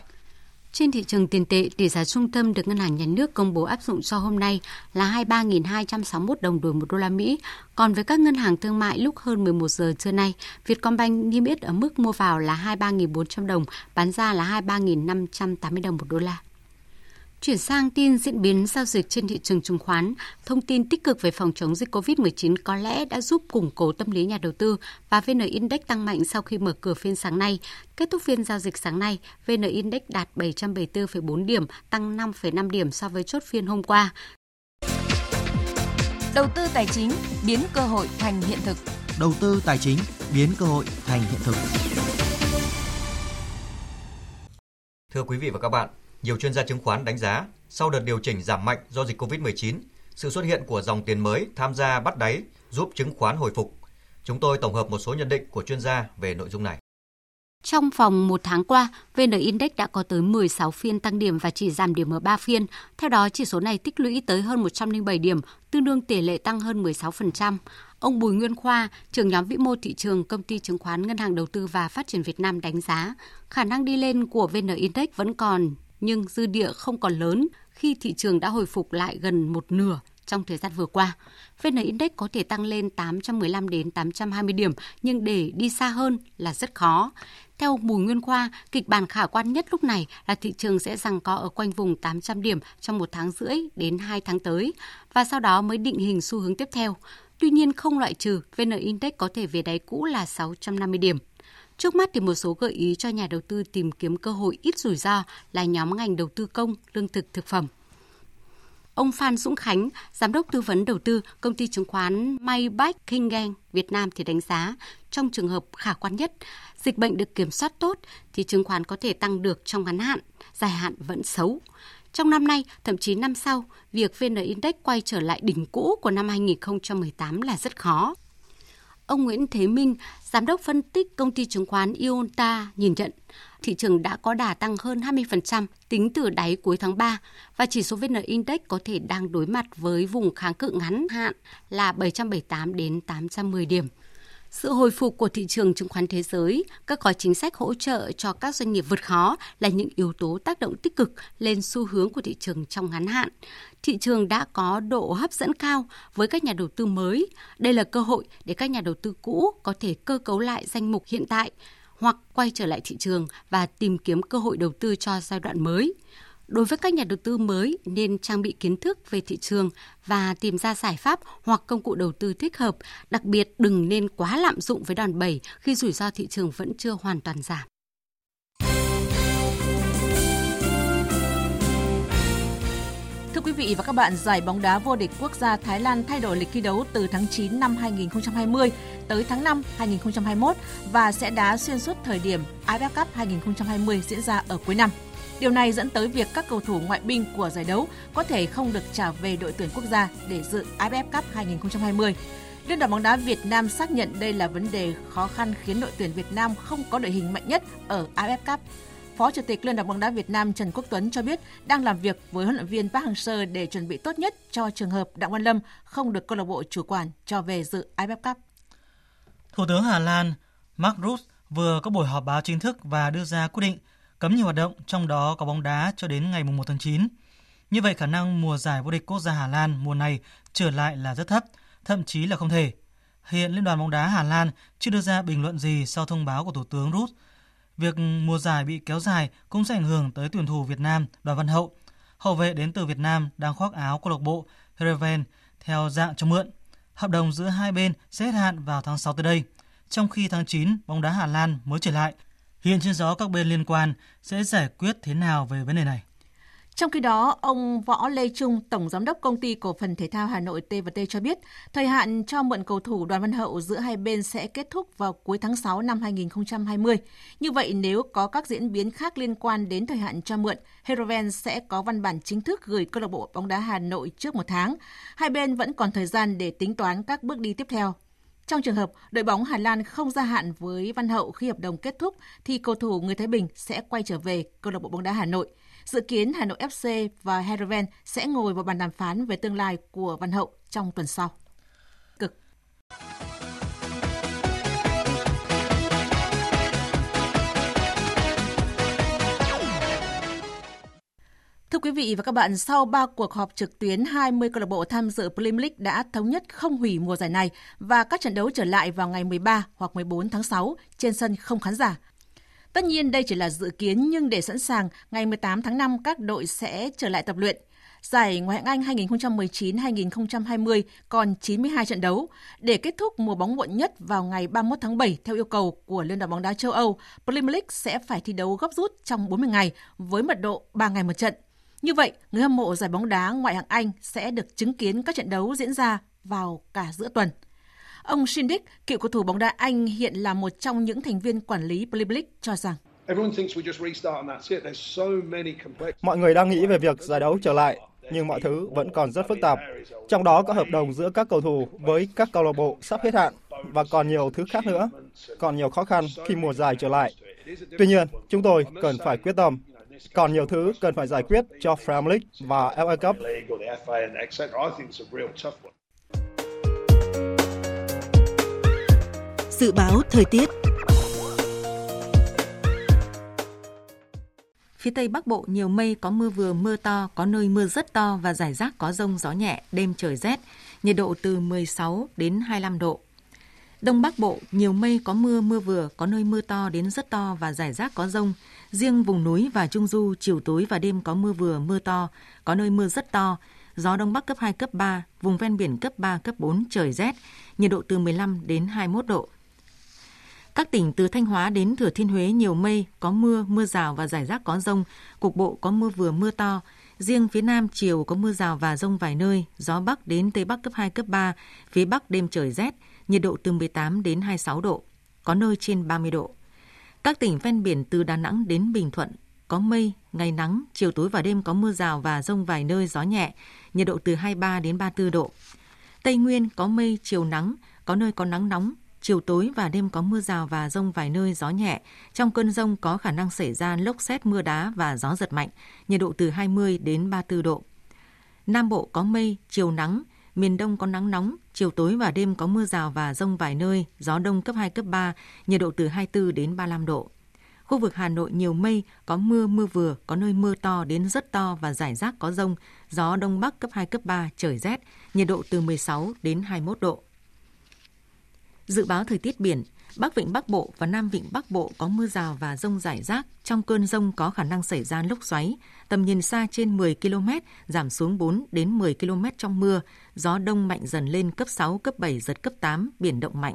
Trên thị trường tiền tệ, tỷ giá trung tâm được Ngân hàng Nhà nước công bố áp dụng cho hôm nay là 23.261 đồng đổi 1 đô la Mỹ. Còn với các ngân hàng thương mại lúc hơn 11 giờ trưa nay, Vietcombank niêm yết ở mức mua vào là 23.400 đồng, bán ra là 23.580 đồng một đô la. Chuyển sang tin diễn biến giao dịch trên thị trường chứng khoán, thông tin tích cực về phòng chống dịch COVID-19 có lẽ đã giúp củng cố tâm lý nhà đầu tư và VN Index tăng mạnh sau khi mở cửa phiên sáng nay. Kết thúc phiên giao dịch sáng nay, VN Index đạt 774,4 điểm, tăng 5,5 điểm so với chốt phiên hôm qua. Đầu tư tài chính biến cơ hội thành hiện thực. Đầu tư tài chính biến cơ hội thành hiện thực. Thưa quý vị và các bạn, nhiều chuyên gia chứng khoán đánh giá, sau đợt điều chỉnh giảm mạnh do dịch COVID-19, sự xuất hiện của dòng tiền mới tham gia bắt đáy giúp chứng khoán hồi phục. Chúng tôi tổng hợp một số nhận định của chuyên gia về nội dung này. Trong vòng một tháng qua, VN Index đã có tới 16 phiên tăng điểm và chỉ giảm điểm ở 3 phiên. Theo đó, chỉ số này tích lũy tới hơn 107 điểm, tương đương tỷ lệ tăng hơn 16%. Ông Bùi Nguyên Khoa, trưởng nhóm vĩ mô thị trường công ty chứng khoán Ngân hàng Đầu tư và Phát triển Việt Nam đánh giá, khả năng đi lên của VN Index vẫn còn, nhưng dư địa không còn lớn khi thị trường đã hồi phục lại gần một nửa trong thời gian vừa qua. VN Index có thể tăng lên 815 đến 820 điểm, nhưng để đi xa hơn là rất khó. Theo Bùi Nguyên Khoa, kịch bản khả quan nhất lúc này là thị trường sẽ rằng có ở quanh vùng 800 điểm trong một tháng rưỡi đến 2 tháng tới và sau đó mới định hình xu hướng tiếp theo. Tuy nhiên không loại trừ VN Index có thể về đáy cũ là 650 điểm. Trước mắt thì một số gợi ý cho nhà đầu tư tìm kiếm cơ hội ít rủi ro là nhóm ngành đầu tư công, lương thực, thực phẩm. Ông Phan Dũng Khánh, giám đốc tư vấn đầu tư công ty chứng khoán Maybach Kingang Việt Nam thì đánh giá trong trường hợp khả quan nhất, dịch bệnh được kiểm soát tốt thì chứng khoán có thể tăng được trong ngắn hạn, dài hạn vẫn xấu. Trong năm nay, thậm chí năm sau, việc VN Index quay trở lại đỉnh cũ của năm 2018 là rất khó. Ông Nguyễn Thế Minh, giám đốc phân tích công ty chứng khoán Ionta nhìn nhận, thị trường đã có đà tăng hơn 20% tính từ đáy cuối tháng 3 và chỉ số VN Index có thể đang đối mặt với vùng kháng cự ngắn hạn là 778 đến 810 điểm. Sự hồi phục của thị trường chứng khoán thế giới, các gói chính sách hỗ trợ cho các doanh nghiệp vượt khó là những yếu tố tác động tích cực lên xu hướng của thị trường trong ngắn hạn. Thị trường đã có độ hấp dẫn cao với các nhà đầu tư mới. Đây là cơ hội để các nhà đầu tư cũ có thể cơ cấu lại danh mục hiện tại hoặc quay trở lại thị trường và tìm kiếm cơ hội đầu tư cho giai đoạn mới. Đối với các nhà đầu tư mới nên trang bị kiến thức về thị trường và tìm ra giải pháp hoặc công cụ đầu tư thích hợp, đặc biệt đừng nên quá lạm dụng với đòn bẩy khi rủi ro thị trường vẫn chưa hoàn toàn giảm. Thưa quý vị và các bạn, giải bóng đá vô địch quốc gia Thái Lan thay đổi lịch thi đấu từ tháng 9 năm 2020 tới tháng 5 2021 và sẽ đá xuyên suốt thời điểm AFF Cup 2020 diễn ra ở cuối năm. Điều này dẫn tới việc các cầu thủ ngoại binh của giải đấu có thể không được trả về đội tuyển quốc gia để dự AFF Cup 2020. Liên đoàn bóng đá Việt Nam xác nhận đây là vấn đề khó khăn khiến đội tuyển Việt Nam không có đội hình mạnh nhất ở AFF Cup. Phó Chủ tịch Liên đoàn bóng đá Việt Nam Trần Quốc Tuấn cho biết đang làm việc với huấn luyện viên Park Hang-seo để chuẩn bị tốt nhất cho trường hợp Đặng Văn Lâm không được câu lạc bộ chủ quản cho về dự AFF Cup. Thủ tướng Hà Lan Mark Rutte vừa có buổi họp báo chính thức và đưa ra quyết định cấm nhiều hoạt động, trong đó có bóng đá cho đến ngày 1 tháng 9. Như vậy khả năng mùa giải vô địch quốc gia Hà Lan mùa này trở lại là rất thấp, thậm chí là không thể. Hiện Liên đoàn bóng đá Hà Lan chưa đưa ra bình luận gì sau thông báo của Thủ tướng Rút. Việc mùa giải bị kéo dài cũng sẽ ảnh hưởng tới tuyển thủ Việt Nam Đoàn Văn Hậu. Hậu vệ đến từ Việt Nam đang khoác áo câu lạc bộ Hereven theo dạng cho mượn. Hợp đồng giữa hai bên sẽ hết hạn vào tháng 6 tới đây. Trong khi tháng 9, bóng đá Hà Lan mới trở lại Hiện trên gió các bên liên quan sẽ giải quyết thế nào về vấn đề này? Trong khi đó, ông Võ Lê Trung, Tổng Giám đốc Công ty Cổ phần Thể thao Hà Nội T&T cho biết, thời hạn cho mượn cầu thủ Đoàn Văn Hậu giữa hai bên sẽ kết thúc vào cuối tháng 6 năm 2020. Như vậy, nếu có các diễn biến khác liên quan đến thời hạn cho mượn, Heroven sẽ có văn bản chính thức gửi câu lạc bộ bóng đá Hà Nội trước một tháng. Hai bên vẫn còn thời gian để tính toán các bước đi tiếp theo. Trong trường hợp đội bóng Hà Lan không gia hạn với Văn Hậu khi hợp đồng kết thúc, thì cầu thủ người Thái Bình sẽ quay trở về câu lạc bộ bóng đá Hà Nội. Dự kiến Hà Nội FC và Heerenveen sẽ ngồi vào bàn đàm phán về tương lai của Văn Hậu trong tuần sau. Cực Thưa quý vị và các bạn, sau 3 cuộc họp trực tuyến, 20 câu lạc bộ tham dự Premier League đã thống nhất không hủy mùa giải này và các trận đấu trở lại vào ngày 13 hoặc 14 tháng 6 trên sân không khán giả. Tất nhiên đây chỉ là dự kiến nhưng để sẵn sàng, ngày 18 tháng 5 các đội sẽ trở lại tập luyện. Giải Ngoại hạng Anh 2019-2020 còn 92 trận đấu. Để kết thúc mùa bóng muộn nhất vào ngày 31 tháng 7 theo yêu cầu của Liên đoàn bóng đá châu Âu, Premier League sẽ phải thi đấu gấp rút trong 40 ngày với mật độ 3 ngày một trận. Như vậy, người hâm mộ giải bóng đá ngoại hạng Anh sẽ được chứng kiến các trận đấu diễn ra vào cả giữa tuần. Ông Shindick, cựu cầu thủ bóng đá Anh hiện là một trong những thành viên quản lý Premier League cho rằng Mọi người đang nghĩ về việc giải đấu trở lại, nhưng mọi thứ vẫn còn rất phức tạp. Trong đó có hợp đồng giữa các cầu thủ với các câu lạc bộ sắp hết hạn và còn nhiều thứ khác nữa. Còn nhiều khó khăn khi mùa giải trở lại. Tuy nhiên, chúng tôi cần phải quyết tâm. Còn nhiều thứ cần phải giải quyết cho Premier League và FA Cup. Dự báo thời tiết Phía Tây Bắc Bộ nhiều mây, có mưa vừa, mưa to, có nơi mưa rất to và rải rác có rông gió nhẹ, đêm trời rét, nhiệt độ từ 16 đến 25 độ. Đông Bắc Bộ nhiều mây, có mưa, mưa vừa, có nơi mưa to đến rất to và rải rác có rông. Riêng vùng núi và Trung Du, chiều tối và đêm có mưa vừa, mưa to, có nơi mưa rất to, gió Đông Bắc cấp 2, cấp 3, vùng ven biển cấp 3, cấp 4, trời rét, nhiệt độ từ 15 đến 21 độ. Các tỉnh từ Thanh Hóa đến Thừa Thiên Huế nhiều mây, có mưa, mưa rào và rải rác có rông, cục bộ có mưa vừa mưa to. Riêng phía Nam chiều có mưa rào và rông vài nơi, gió Bắc đến Tây Bắc cấp 2, cấp 3, phía Bắc đêm trời rét, nhiệt độ từ 18 đến 26 độ, có nơi trên 30 độ. Các tỉnh ven biển từ Đà Nẵng đến Bình Thuận có mây, ngày nắng, chiều tối và đêm có mưa rào và rông vài nơi gió nhẹ, nhiệt độ từ 23 đến 34 độ. Tây Nguyên có mây, chiều nắng, có nơi có nắng nóng, chiều tối và đêm có mưa rào và rông vài nơi gió nhẹ. Trong cơn rông có khả năng xảy ra lốc xét mưa đá và gió giật mạnh, nhiệt độ từ 20 đến 34 độ. Nam Bộ có mây, chiều nắng, miền Đông có nắng nóng, chiều tối và đêm có mưa rào và rông vài nơi, gió đông cấp 2, cấp 3, nhiệt độ từ 24 đến 35 độ. Khu vực Hà Nội nhiều mây, có mưa, mưa vừa, có nơi mưa to đến rất to và rải rác có rông, gió đông bắc cấp 2, cấp 3, trời rét, nhiệt độ từ 16 đến 21 độ. Dự báo thời tiết biển, Bắc Vịnh Bắc Bộ và Nam Vịnh Bắc Bộ có mưa rào và rông rải rác. Trong cơn rông có khả năng xảy ra lốc xoáy. Tầm nhìn xa trên 10 km, giảm xuống 4 đến 10 km trong mưa. Gió đông mạnh dần lên cấp 6, cấp 7, giật cấp 8, biển động mạnh.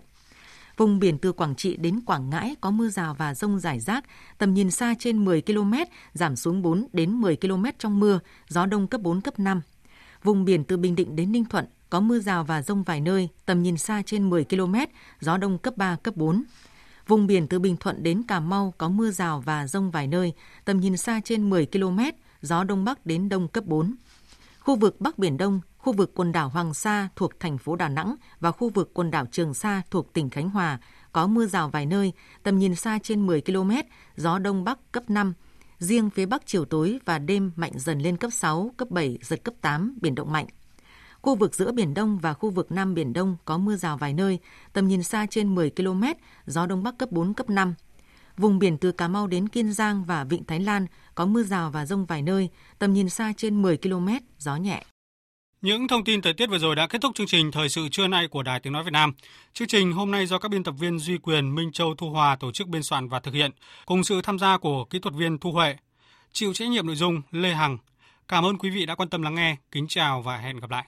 Vùng biển từ Quảng Trị đến Quảng Ngãi có mưa rào và rông rải rác, tầm nhìn xa trên 10 km, giảm xuống 4 đến 10 km trong mưa, gió đông cấp 4, cấp 5. Vùng biển từ Bình Định đến Ninh Thuận có mưa rào và rông vài nơi, tầm nhìn xa trên 10 km, gió đông cấp 3, cấp 4. Vùng biển từ Bình Thuận đến Cà Mau có mưa rào và rông vài nơi, tầm nhìn xa trên 10 km, gió đông bắc đến đông cấp 4. Khu vực Bắc Biển Đông, khu vực quần đảo Hoàng Sa thuộc thành phố Đà Nẵng và khu vực quần đảo Trường Sa thuộc tỉnh Khánh Hòa có mưa rào vài nơi, tầm nhìn xa trên 10 km, gió đông bắc cấp 5. Riêng phía Bắc chiều tối và đêm mạnh dần lên cấp 6, cấp 7, giật cấp 8, biển động mạnh. Khu vực giữa Biển Đông và khu vực Nam Biển Đông có mưa rào vài nơi, tầm nhìn xa trên 10 km, gió Đông Bắc cấp 4, cấp 5. Vùng biển từ Cà Mau đến Kiên Giang và Vịnh Thái Lan có mưa rào và rông vài nơi, tầm nhìn xa trên 10 km, gió nhẹ. Những thông tin thời tiết vừa rồi đã kết thúc chương trình Thời sự trưa nay của Đài Tiếng Nói Việt Nam. Chương trình hôm nay do các biên tập viên Duy Quyền, Minh Châu, Thu Hòa tổ chức biên soạn và thực hiện, cùng sự tham gia của kỹ thuật viên Thu Huệ. Chịu trách nhiệm nội dung Lê Hằng. Cảm ơn quý vị đã quan tâm lắng nghe. Kính chào và hẹn gặp lại.